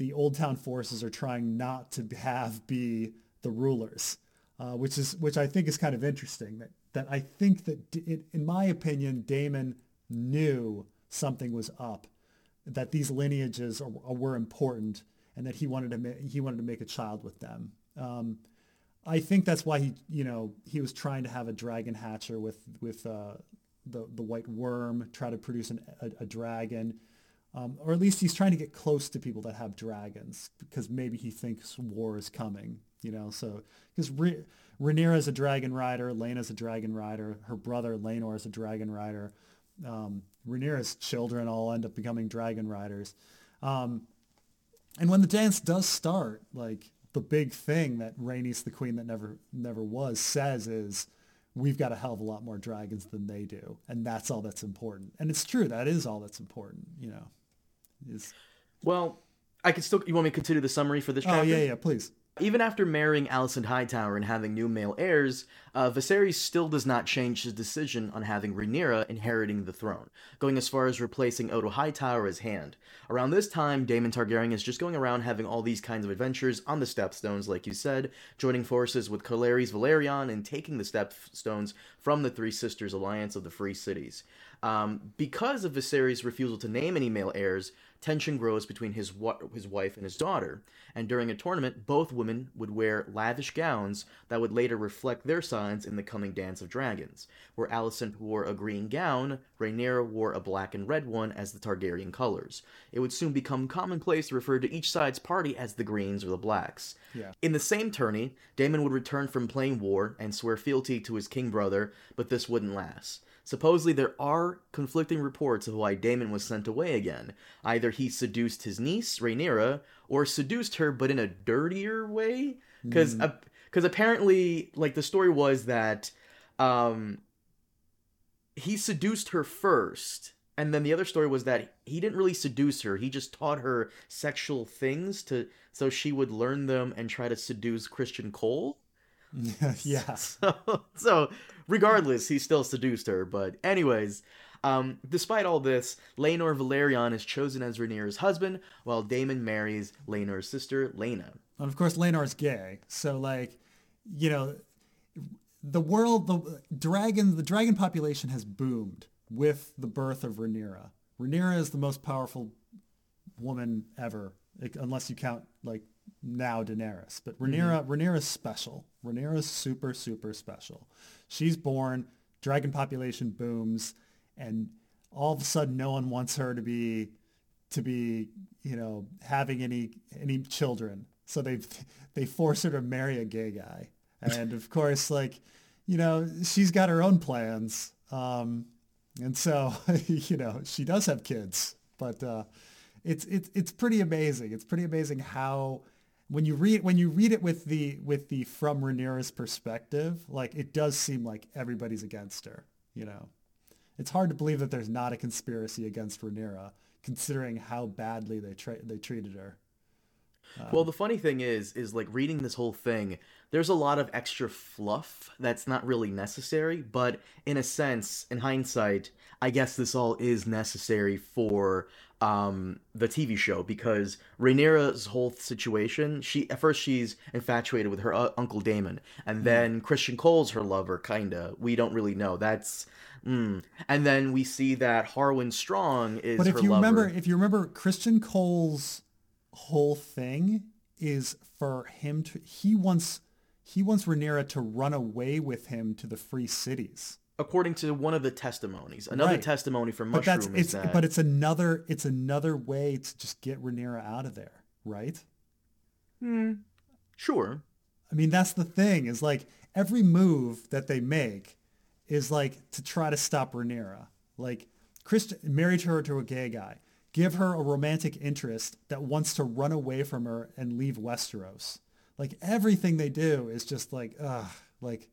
Speaker 2: the Old Town forces are trying not to have be the rulers, uh, which is which I think is kind of interesting. That that I think that it, in my opinion, Daemon knew something was up, that these lineages are, were important, and that he wanted to ma- he wanted to make a child with them. Um, I think that's why he, you know, he was trying to have a dragon hatcher with with uh, the the white worm, try to produce an, a, a dragon, um, or at least he's trying to get close to people that have dragons because maybe he thinks war is coming. You know, so because Re- Rhaenyra is a dragon rider, Laena's a dragon rider, her brother Laenor is a dragon rider. Um, Rhaenyra's children all end up becoming dragon riders. Um, and when the dance does start, like the big thing that Rhaenys, the queen that never never was, says is, "We've got a hell of a lot more dragons than they do, and that's all that's important." And it's true. That is all that's important. You know.
Speaker 1: Well, I can still. You want me to continue the summary for this chapter?
Speaker 2: oh yeah yeah please.
Speaker 1: Even after marrying Alicent Hightower and having new male heirs, uh, Viserys still does not change his decision on having Rhaenyra inheriting the throne, going as far as replacing Otto Hightower as Hand. Around this time, Daemon Targaryen is just going around having all these kinds of adventures on the Stepstones, like you said, joining forces with Corlys Velaryon and taking the Stepstones from the Three Sisters Alliance of the Free Cities. Um, because of Viserys' refusal to name any male heirs, tension grows between his wa- his wife and his daughter. And during a tournament, both women would wear lavish gowns that would later reflect their signs in the coming Dance of Dragons, where Alicent wore a green gown, Rhaenyra wore a black and red one as the Targaryen colors. It would soon become commonplace to refer to each side's party as the Greens or the Blacks.
Speaker 2: Yeah.
Speaker 1: In the same tourney, Daemon would return from playing war and swear fealty to his king brother, but this wouldn't last. Supposedly, there are conflicting reports of why Daemon was sent away again. Either he seduced his niece, Rhaenyra, or seduced her, but in a dirtier way? Because because apparently, like, the story was that um, he seduced her first, and then the other story was that he didn't really seduce her. He just taught her sexual things to so she would learn them and try to seduce Criston Cole. (laughs)
Speaker 2: yeah. (laughs)
Speaker 1: So, so regardless, he still seduced her. But anyways, um, despite all this, Laenor Velaryon is chosen as Rhaenyra's husband, while Daemon marries Laenor's sister, Laena.
Speaker 2: And of course, Laenor's gay. So like, you know, the world, the dragon, the dragon population has boomed with the birth of Rhaenyra. Rhaenyra is the most powerful woman ever, unless you count like now Daenerys. But Rhaenyra, Rhaenyra is special. Rhaenyra is super, super special. She's born, dragon population booms, and all of a sudden, no one wants her to be to be, you know, having any any children. So they they force her to marry a gay guy, and of course, like, you know, she's got her own plans, um, and so (laughs) you know she does have kids, but uh, it's it's it's pretty amazing. It's pretty amazing how when you read when you read it with the with the from Rhaenyra's perspective, like it does seem like everybody's against her. You know, it's hard to believe that there's not a conspiracy against Rhaenyra, considering how badly they tra- they treated her.
Speaker 1: Well, um, the funny thing is, is like reading this whole thing, there's a lot of extra fluff that's not really necessary, but in a sense, in hindsight, I guess this all is necessary for um the TV show because Rhaenyra's whole situation, she at first she's infatuated with her uh, uncle Daemon, and then Criston Cole's her lover, kinda. We don't really know. That's mm. and then we see that Harwin Strong is
Speaker 2: But if you
Speaker 1: lover.
Speaker 2: remember, if you remember, Criston Cole's whole thing is for him to he wants he wants Rhaenyra to run away with him to the free cities.
Speaker 1: According to one of the testimonies, another
Speaker 2: Right.
Speaker 1: testimony from
Speaker 2: But that's
Speaker 1: Mushroom
Speaker 2: it's
Speaker 1: that
Speaker 2: but it's another it's another way to just get Rhaenyra out of there, right? Hmm.
Speaker 1: sure.
Speaker 2: I mean, that's the thing is like every move that they make is like to try to stop Rhaenyra. Like Christian married her to a gay guy. Give her a romantic interest that wants to run away from her and leave Westeros. Like everything they do is just like, ugh, like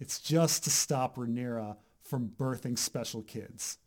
Speaker 2: it's just to stop Rhaenyra from birthing special kids.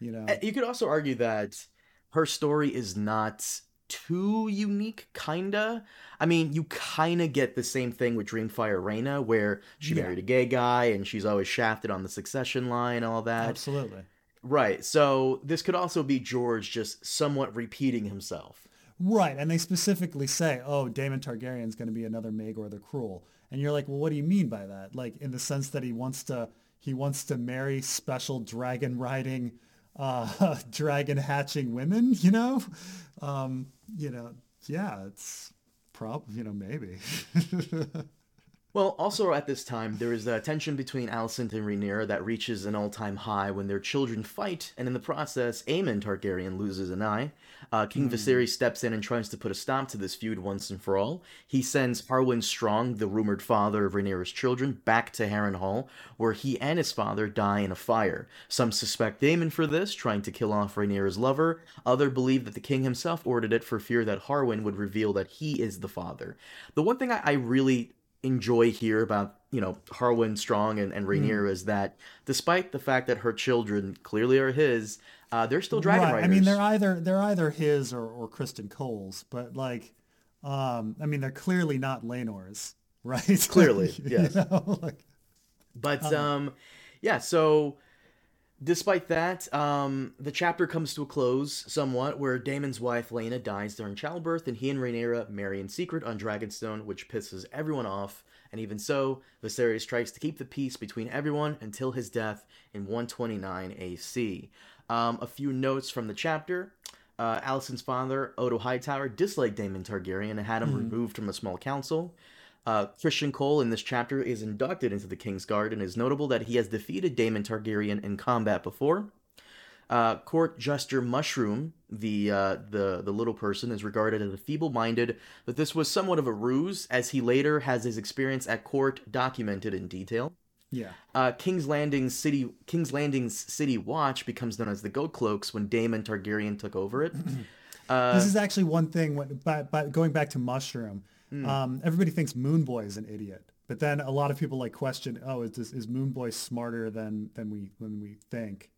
Speaker 2: You know?
Speaker 1: You could also argue that her story is not too unique, kinda. I mean, you kinda get the same thing with Dreamfyre Rhaena, where she
Speaker 2: Yeah.
Speaker 1: married a gay guy and she's always shafted on the succession line and all that.
Speaker 2: Absolutely.
Speaker 1: Right. So this could also be George just somewhat repeating himself.
Speaker 2: Right, and they specifically say, "Oh, Daemon Targaryen's going to be another Maegor the Cruel," and you're like, "Well, what do you mean by that? Like, in the sense that he wants to he wants to marry special dragon riding, uh, (laughs) dragon hatching women? You know, um, you know, yeah, it's prob you know maybe." (laughs)
Speaker 1: Well, also at this time, there is a tension between Alicent and Rhaenyra that reaches an all-time high when their children fight, and in the process, Aemond Targaryen loses an eye. Uh, King Viserys steps in and tries to put a stop to this feud once and for all. He sends Harwin Strong, the rumored father of Rhaenyra's children, back to Harrenhal, where he and his father die in a fire. Some suspect Daemon for this, trying to kill off Rhaenyra's lover. Others believe that the king himself ordered it for fear that Harwin would reveal that he is the father. The one thing I, I really enjoy here about you know Harwin Strong and, and Rhaenyra is that despite the fact that her children clearly are his, uh, they're still dragon
Speaker 2: right.
Speaker 1: riders.
Speaker 2: I mean, they're either they're either his or, or Criston Cole's, but like, um, I mean, they're clearly not Laenor's, (laughs) right?
Speaker 1: Clearly,
Speaker 2: You
Speaker 1: yes.
Speaker 2: know, (laughs) like,
Speaker 1: But um, yeah, so despite that, um, the chapter comes to a close somewhat, where Daemon's wife Laena dies during childbirth, and he and Rhaenyra marry in secret on Dragonstone, which pisses everyone off. And even so, Viserys tries to keep the peace between everyone until his death in 129 AC. Um, a few notes from the chapter. Uh, Alicent's father, Otto Hightower, disliked Daemon Targaryen and had him removed from a small council. Uh, Criston Cole in this chapter is inducted into the King's Guard and is notable that he has defeated Daemon Targaryen in combat before. Uh, Court Jester Mushroom, the uh, the the little person, is regarded as a feeble-minded, but this was somewhat of a ruse, as he later has his experience at court documented in detail.
Speaker 2: yeah,
Speaker 1: Uh, King's Landing's city King's Landing's city watch becomes known as the Gold Cloaks when Daemon Targaryen took over it. (clears throat) Uh,
Speaker 2: this is actually one thing. When, by, by going back to Mushroom,
Speaker 1: Hmm.
Speaker 2: um, everybody thinks Moon Boy is an idiot, but then a lot of people like question, oh, is this, is Moonboy smarter than than we than we think?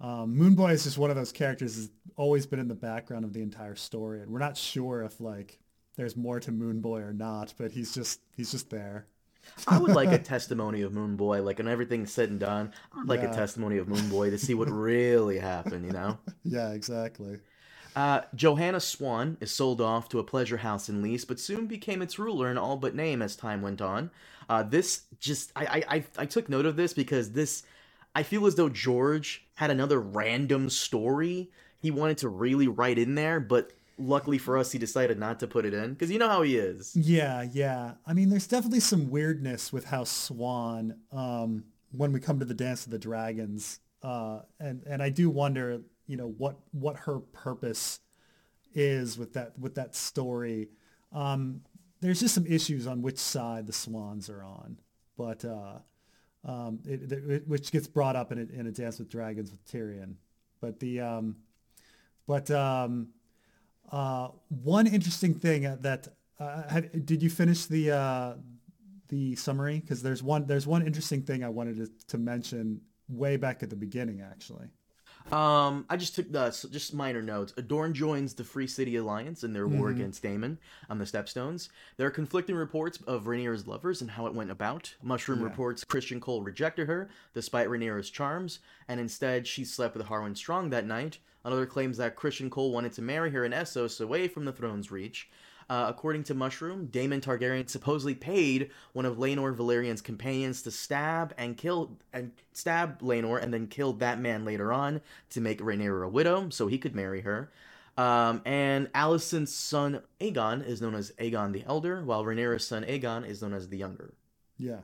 Speaker 2: Um, Moonboy is just one of those characters that's always been in the background of the entire story, and we're not sure if like there's more to Moon Boy or not, but he's just he's just there.
Speaker 1: I would like a (laughs) testimony of Moon Boy, like when everything's said and done. I'd like
Speaker 2: Yeah.
Speaker 1: a testimony of Moon Boy to see what (laughs) really happened, you know?
Speaker 2: Yeah, exactly.
Speaker 1: Uh, Johanna Swann is sold off to a pleasure house in Lys, but soon became its ruler in all but name as time went on. Uh, this just, I, I, I, took note of this because this, I feel as though George had another random story he wanted to really write in there, but luckily for us, he decided not to put it in because you know how he is.
Speaker 2: Yeah, yeah. I mean, there's definitely some weirdness with how Swan, um, when we come to the Dance of the Dragons, uh, and and I do wonder, you know, what what her purpose is with that with that story. Um, there's just some issues on which side the Swans are on, but uh, um, it, it, which gets brought up in a, in a Dance with Dragons with Tyrion. But the um, but um, uh, one interesting thing that uh, did you finish the uh, the summary? Because there's one there's one interesting thing I wanted to, to mention way back at the beginning, actually.
Speaker 1: Um, I just took the so just minor notes. Adorn joins the Free City Alliance in their war against Daemon on the Stepstones. There are conflicting reports of Rhaenyra's lovers and how it went about. Mushroom reports Criston Cole rejected her despite Rhaenyra's charms, and instead she slept with Harwin Strong that night. Another claims that Criston Cole wanted to marry her in Essos away from the throne's reach. Uh, according to Mushroom, Daemon Targaryen supposedly paid one of Laenor Velaryon's companions to stab and kill and stab Laenor, and then killed that man later on to make Rhaenyra a widow, so he could marry her. Um, and Alicent's son Aegon is known as Aegon the Elder, while Rhaenyra's son Aegon is known as the Younger.
Speaker 2: Yeah.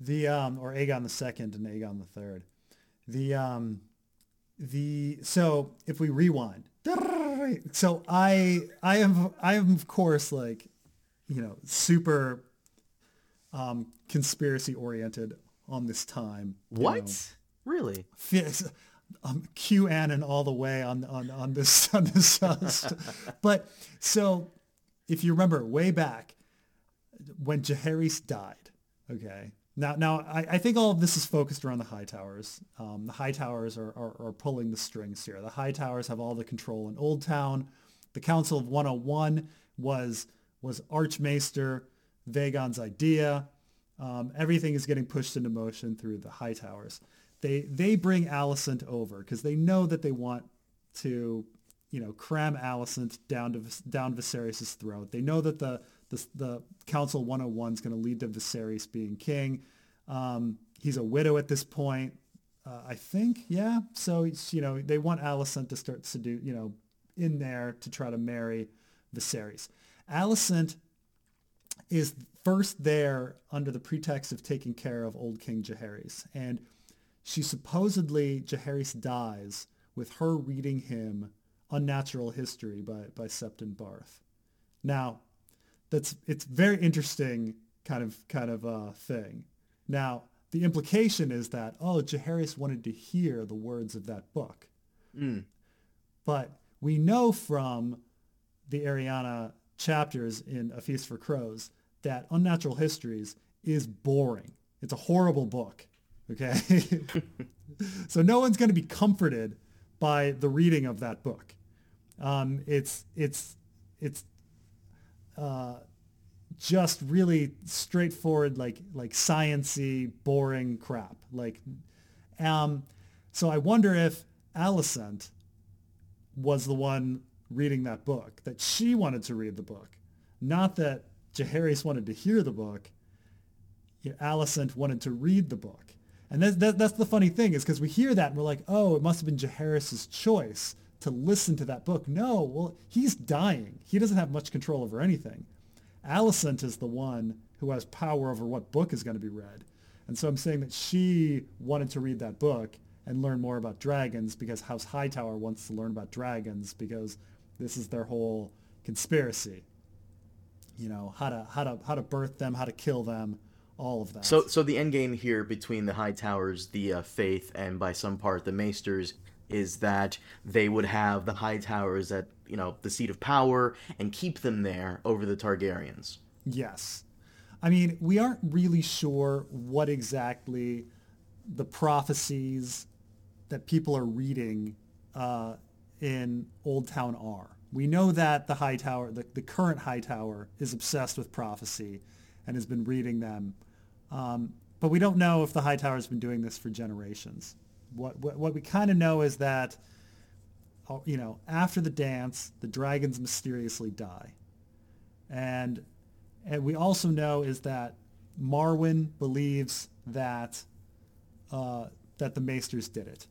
Speaker 2: The um or Aegon the second and Aegon the third. The um the so if we rewind. So I I am I am of course like you know super um conspiracy oriented on this time.
Speaker 1: What?
Speaker 2: know.
Speaker 1: Really?
Speaker 2: Um, QAnon all the way on on on this (laughs) on this. Uh, but so, if you remember way back when Jaehaerys died, okay. Now, now I, I think all of this is focused around the High Towers. Um, the High Towers are, are, are pulling the strings here. The High Towers have all the control in Old Town. The Council of 101 was was Archmaester Vaegon's idea. Um, everything is getting pushed into motion through the High Towers. They they bring Alicent over because they know that they want to, you know, cram Alicent down to down Viserys' throat. They know that the the, the Council 101 is going to lead to Viserys being king. Um, he's a widow at this point, uh, I think. Yeah. So it's, you know they want Alicent to start do you know in there to try to marry Viserys. Alicent is first there under the pretext of taking care of old King Jaehaerys. And she supposedly, Jaehaerys dies with her reading him Unnatural History by, by Septon Barth. Now, that's it's very interesting kind of kind of uh, thing. Now, the implication is that oh, Jaehaerys wanted to hear the words of that book,
Speaker 1: Mm.
Speaker 2: but we know from the Arianne chapters in A Feast for Crows that Unnatural Histories is boring. It's a horrible book. Okay, (laughs) so no one's going to be comforted by the reading of that book. Um, it's it's it's just really straightforward, like like sciency, boring crap. Like, um, so I wonder if Alicent was the one reading that book, that she wanted to read the book, not that Jaehaerys wanted to hear the book. You know, Alicent wanted to read the book. And that's, that, that's the funny thing is because we hear that and we're like, oh, it must have been Jaehaerys' choice to listen to that book. No, well, he's dying. He doesn't have much control over anything. Alicent is the one who has power over what book is going to be read. And so I'm saying that she wanted to read that book and learn more about dragons because House Hightower wants to learn about dragons because this is their whole conspiracy. You know, how to how to how to birth them, how to kill them, all of that.
Speaker 1: So, so the end game here between the High Towers, the uh, Faith, and by some part the Maesters is that they would have the High Towers at you know the seat of power and keep them there over the Targaryens.
Speaker 2: Yes. I mean, we aren't really sure what exactly the prophecies that people are reading uh, in Old Town are. We know that the High Tower, the, the current High Tower, is obsessed with prophecy and has been reading them. Um, but we don't know if the High Tower has been doing this for generations. What, what, what we kind of know is that, uh, you know, after the dance, the dragons mysteriously die. And and we also know is that Marwyn believes that uh, that the Maesters did it,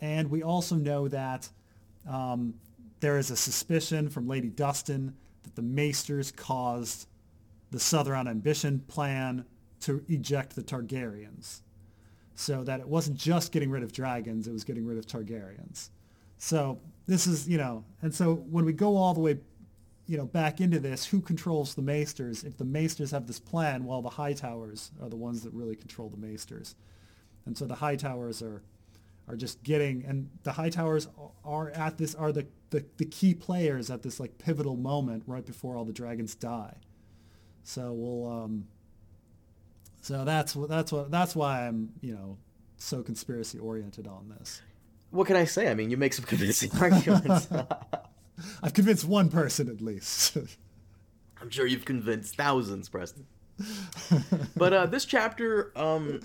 Speaker 2: and we also know that um, there is a suspicion from Lady Dustin that the Maesters caused the Southern Ambition plan to eject the Targaryens, so that it wasn't just getting rid of dragons; it was getting rid of Targaryens. So this is you know, and so when we go all the way you know, back into this, who controls the Maesters? If the Maesters have this plan, well, the High Towers are the ones that really control the Maesters. And so the High Towers are are just getting, and the High Towers are at this, are the, the, the key players at this like pivotal moment right before all the dragons die. So we'll, um, so that's that's what, that's why I'm, you know, so conspiracy oriented on this.
Speaker 1: What can I say? I mean, you make some convincing (laughs) arguments. (laughs)
Speaker 2: I've convinced one person at least. (laughs)
Speaker 1: I'm sure you've convinced thousands, Preston. but uh, this chapter, um,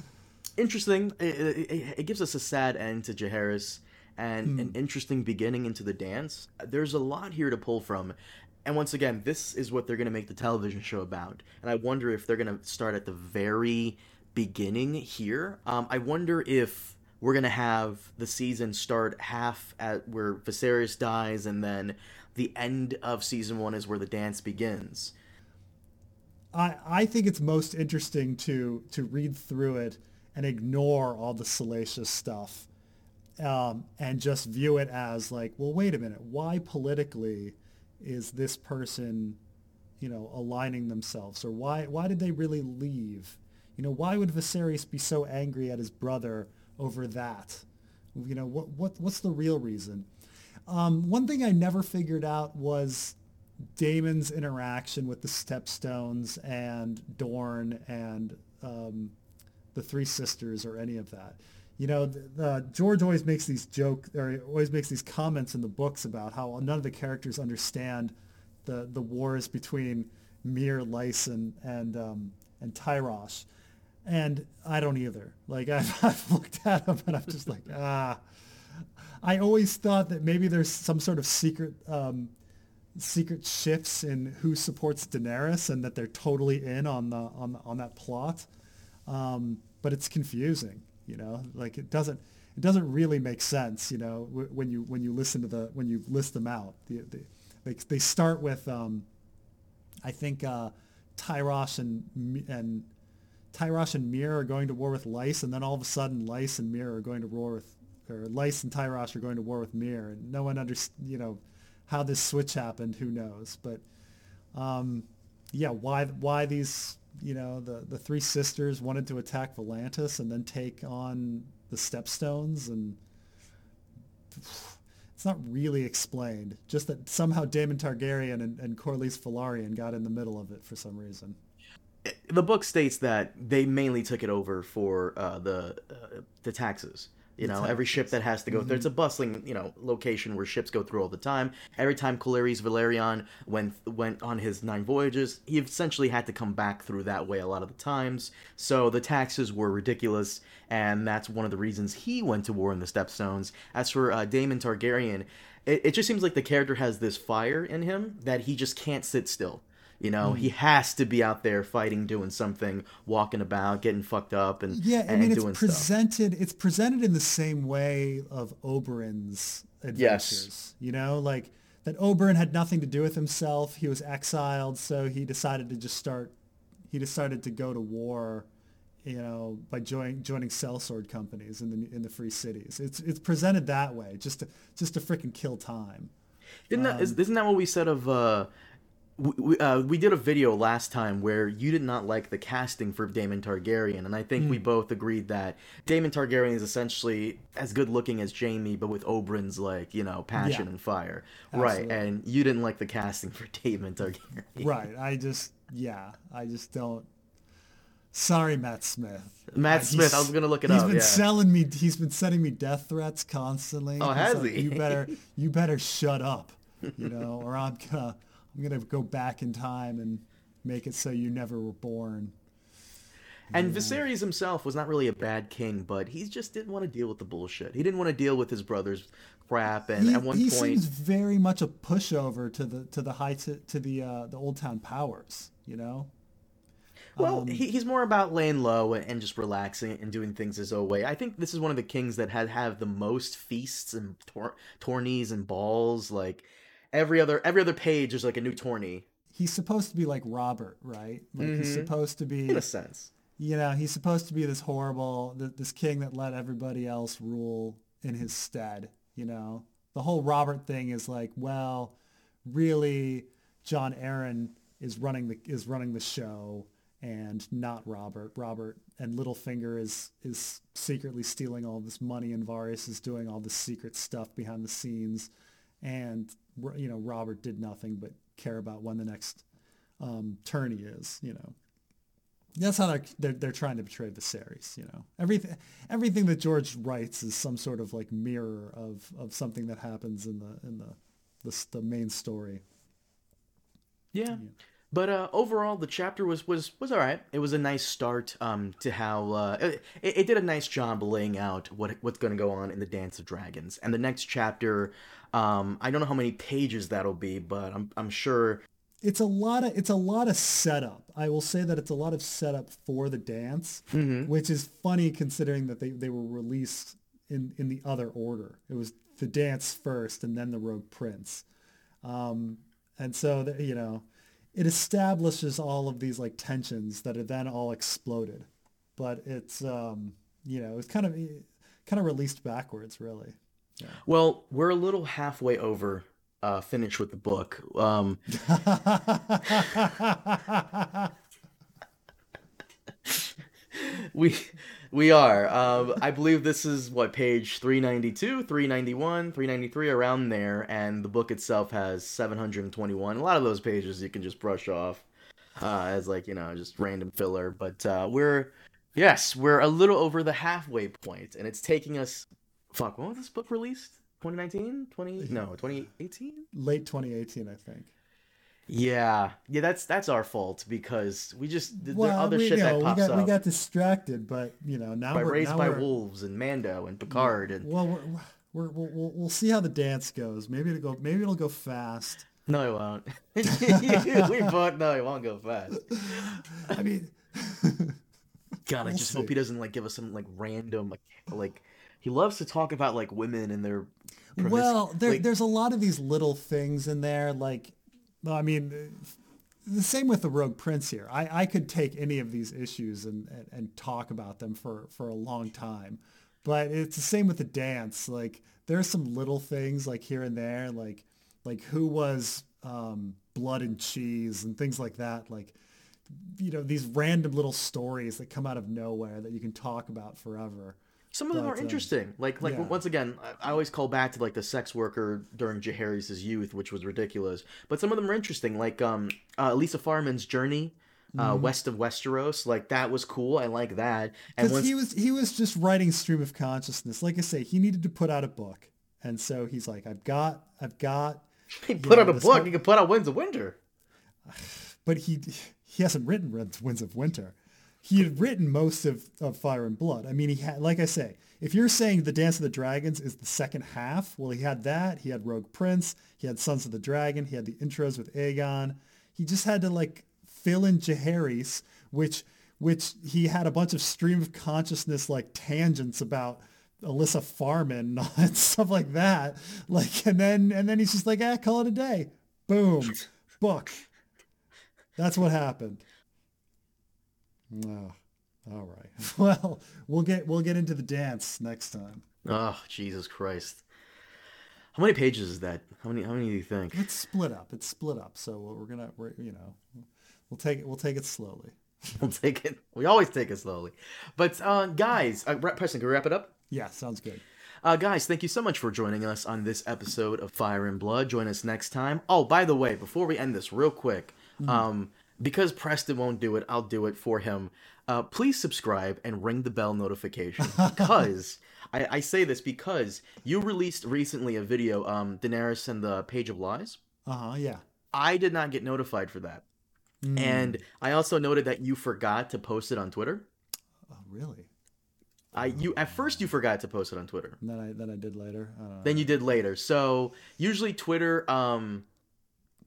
Speaker 1: interesting. It, it, it, gives us a sad end to Jaehaerys and an interesting beginning into the dance. There's a lot here to pull from. And once again, this is what they're going to make the television show about. And I wonder if they're going to start at the very beginning here. Um, I wonder if we're gonna have the season start half at where Viserys dies, and then the end of season one is where the dance begins.
Speaker 2: I I think it's most interesting to to read through it and ignore all the salacious stuff, um, and just view it as like, well, wait a minute, why politically is this person, you know, aligning themselves, or why why did they really leave? You know, why would Viserys be so angry at his brother? over that? You know, what, what what's the real reason? Um, one thing I never figured out was Daemon's interaction with the Stepstones and Dorne and um, the Three Sisters or any of that. You know, the, the, George always makes these jokes or always makes these comments in the books about how none of the characters understand the, the wars between Myr, Lyson, and um, and Tyrosh and I don't either. Like (laughs) I've, I've looked at them and I'm just like, (laughs) ah. I always thought that maybe there's some sort of secret, um, secret shifts in who supports Daenerys and that they're totally in on the on the, on that plot. Um, but it's confusing, you know. Like it doesn't it doesn't really make sense, you know, when you when you listen to the when you list them out. The, the, they they start with um, I think. Uh, Tyrosh and and Tyros and Myr are going to war with Lys, and then all of a sudden Lys and Myr are going to war with, or Lys and Tyros are going to war with Myr, and no one under you know how this switch happened. Who knows? But um, yeah, why why these you know the the three sisters wanted to attack Volantis and then take on the Stepstones and it's not really explained. Just that somehow Daemon Targaryen and, and Corlys Velaryon got in the middle of it for some reason.
Speaker 1: The book states that they mainly took it over for uh, the uh, the taxes. You know, every ship that has to go through. It's a bustling, you know, location where ships go through all the time. Every time Corlys Velaryon went went on his nine voyages, he essentially had to come back through that way a lot of the times. So the taxes were ridiculous, and that's one of the reasons he went to war in the Stepstones. As for uh, Daemon Targaryen, it, it just seems like the character has this fire in him that he just can't sit still. You know, he has to be out there fighting, doing something, walking about, getting fucked up, and
Speaker 2: Yeah, I
Speaker 1: and
Speaker 2: mean it's
Speaker 1: doing stuff.
Speaker 2: presented it's presented in the same way of Oberyn's adventures. Yes. You know, like that Oberyn had nothing to do with himself. He was exiled, so he decided to just start he decided to go to war, you know, by joining joining sellsword companies in the in the free cities. It's it's presented that way, just to just to freaking kill time.
Speaker 1: Didn't that, is, isn't that what we said of? Uh, we we, uh, we did a video last time where you did not like the casting for Daemon Targaryen, and I think
Speaker 2: Hmm.
Speaker 1: we both agreed that Daemon Targaryen is essentially as good looking as Jaime, but with Oberyn's like you know passion
Speaker 2: Yeah.
Speaker 1: and fire, right? And you didn't like the casting for (laughs) Daemon Targaryen,
Speaker 2: Right. I just yeah, I just don't Sorry, Matt Smith.
Speaker 1: Matt
Speaker 2: Uh,
Speaker 1: Smith. I was gonna look it
Speaker 2: He's
Speaker 1: up.
Speaker 2: He's been
Speaker 1: yeah.
Speaker 2: selling me. He's been sending me death threats constantly.
Speaker 1: Oh, has
Speaker 2: like,
Speaker 1: he?
Speaker 2: You better, (laughs) you better shut up, you know, or I'm gonna, I'm gonna go back in time and make it so you never were born.
Speaker 1: And Viserys himself was not really a bad king, but he just didn't want to deal with the bullshit. He didn't want to deal with his brother's crap. And
Speaker 2: He,
Speaker 1: at one
Speaker 2: he
Speaker 1: point,
Speaker 2: seems very much a pushover to the to the high to, to the uh, the old town powers. You know.
Speaker 1: Well,
Speaker 2: Um,
Speaker 1: he, he's more about laying low and just relaxing and doing things his own way. I think this is one of the kings that had have the most feasts and tour- tourneys and balls. Like every other every other page, is like a new tourney
Speaker 2: He's supposed to be like Robert, right? Like he's
Speaker 1: Mhm.
Speaker 2: supposed to be
Speaker 1: in a sense.
Speaker 2: you know, he's supposed to be this horrible, this king that let everybody else rule in his stead. You know, the whole Robert thing is like, well, really, Jon Arryn is running the is running the show, and not Robert. Robert and Littlefinger is is secretly stealing all this money, and Varys is doing all this secret stuff behind the scenes, and you know, Robert did nothing but care about when the next um, tourney is. You know that's how they're, they're they're trying to portray Viserys. You know, everything everything that George writes is some sort of like mirror of of something that happens in the in the the, the main story.
Speaker 1: Yeah. But uh, overall, the chapter was, was, was all right. It was a nice start um, to how uh, it, it did a nice job laying out what what's going to go on in the Dance of Dragons. And the next chapter, um, I don't know how many pages that'll be, but I'm I'm sure
Speaker 2: It's a lot of it's a lot of setup. I will say that it's a lot of setup for the dance, which is funny considering that they, they were released in in the other order. It was the dance first, and then the Rogue Prince. Um, and so that you know, it establishes all of these like tensions that are then all exploded. But it's um, you know it's kind of kind of released backwards, really.
Speaker 1: Well, we're a little halfway over uh, finished with the book. Um, (laughs) we we are. Um, I believe this is what page 392, 391, 393 around there and the book itself has 721. A lot of those pages you can just brush off uh, as like, you know, just random filler, but uh, we're yes, we're a little over the halfway point and it's taking us fuck, when was this book released? 2019? 20 No, 2018?
Speaker 2: Late 2018, I think.
Speaker 1: Yeah. Yeah, that's that's our fault because we just there
Speaker 2: Well,
Speaker 1: other
Speaker 2: we,
Speaker 1: shit
Speaker 2: you know,
Speaker 1: that pops
Speaker 2: we got
Speaker 1: up.
Speaker 2: we got distracted, but you know now
Speaker 1: by
Speaker 2: we're
Speaker 1: Raised
Speaker 2: now
Speaker 1: by
Speaker 2: we're,
Speaker 1: Wolves and Mando and Picard and
Speaker 2: Well, we're, we're, we'll, we'll we'll see how the dance goes. Maybe it'll go. Maybe it'll go fast.
Speaker 1: no, it won't. (laughs) (laughs) we both know it won't go fast.
Speaker 2: I mean, (laughs)
Speaker 1: God, I
Speaker 2: We'll
Speaker 1: just hope he doesn't like give us some like random like like he loves to talk about like women and their promis-
Speaker 2: well, there,
Speaker 1: like,
Speaker 2: there's a lot of these little things in there. Like, well, I mean, the same with the Rogue Prince here. I, I could take any of these issues and, and, and talk about them for, for a long time. But it's the same with the dance. Like there's some little things like here and there, like like who was um, blood and cheese and things like that. Like you know these random little stories that come out of nowhere that you can talk about forever.
Speaker 1: Some of them
Speaker 2: But,
Speaker 1: are
Speaker 2: um,
Speaker 1: interesting. Like, like
Speaker 2: yeah.
Speaker 1: once again, I- always call back to like the sex worker during Jaehaerys' youth, which was ridiculous. But some of them are interesting. Like, um, uh, Lisa Farman's journey uh, west of Westeros. Like that was cool. I like that.
Speaker 2: Because
Speaker 1: once
Speaker 2: he was he was just writing stream of consciousness. Like I say, he needed to put out a book, and so he's like, I've got, I've got, (laughs)
Speaker 1: he put
Speaker 2: yeah,
Speaker 1: out a book,
Speaker 2: whole-
Speaker 1: he could put out Winds of Winter. (sighs)
Speaker 2: but he he hasn't written Winds of Winter. He had written most of, of Fire and Blood. I mean, he had, like I say, if you're saying the Dance of the Dragons is the second half, well, he had that. He had Rogue Prince. He had Sons of the Dragon. He had the intros with Aegon. He just had to like fill in Jaehaerys, which which he had a bunch of stream of consciousness like tangents about Elissa Farman (laughs) and stuff like that. Like, and then and then he's just like, ah, call it a day. Boom, book. That's what happened. Oh, all right. (laughs) Well, we'll get we'll get into the dance next time.
Speaker 1: Oh, Jesus Christ. How many pages is that? How many? How many do you think?
Speaker 2: It's split up. It's split up. So we're gonna we're you know we'll take it we'll take it slowly. (laughs)
Speaker 1: We'll take it. We always take it slowly. But uh, guys, uh, Ra- Preston, can we wrap it up?
Speaker 2: Yeah, sounds good.
Speaker 1: Uh, guys, thank you so much for joining us on this episode of Fire and Blood. Join us next time. Oh, by the way, before we end this, real quick, um, because Preston won't do it, I'll do it for him. Uh, please subscribe and ring the bell notification (laughs) because I, I say this because you released recently a video, um, Daenerys and the Page of Lies.
Speaker 2: Uh huh. Yeah.
Speaker 1: I did not get notified for that, and I also noted that you forgot to post it on Twitter.
Speaker 2: Oh, really?
Speaker 1: I you at first you forgot to post it on Twitter.
Speaker 2: And then I then I did later. I don't know.
Speaker 1: than you did later. So usually Twitter, um,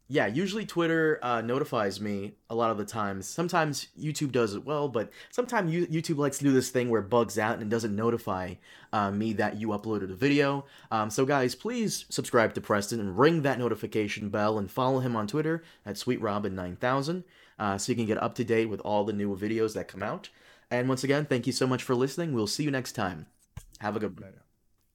Speaker 1: yeah, usually Twitter uh, notifies me a lot of the times. Sometimes YouTube does it well, but sometimes you, YouTube likes to do this thing where it bugs out and it doesn't notify uh, me that you uploaded a video. Um, so guys, please subscribe to Preston and ring that notification bell and follow him on Twitter at SweetRobin9000 uh, so you can get up to date with all the new videos that come out. And once again, thank you so much for listening. We'll see you next time. Have a good one.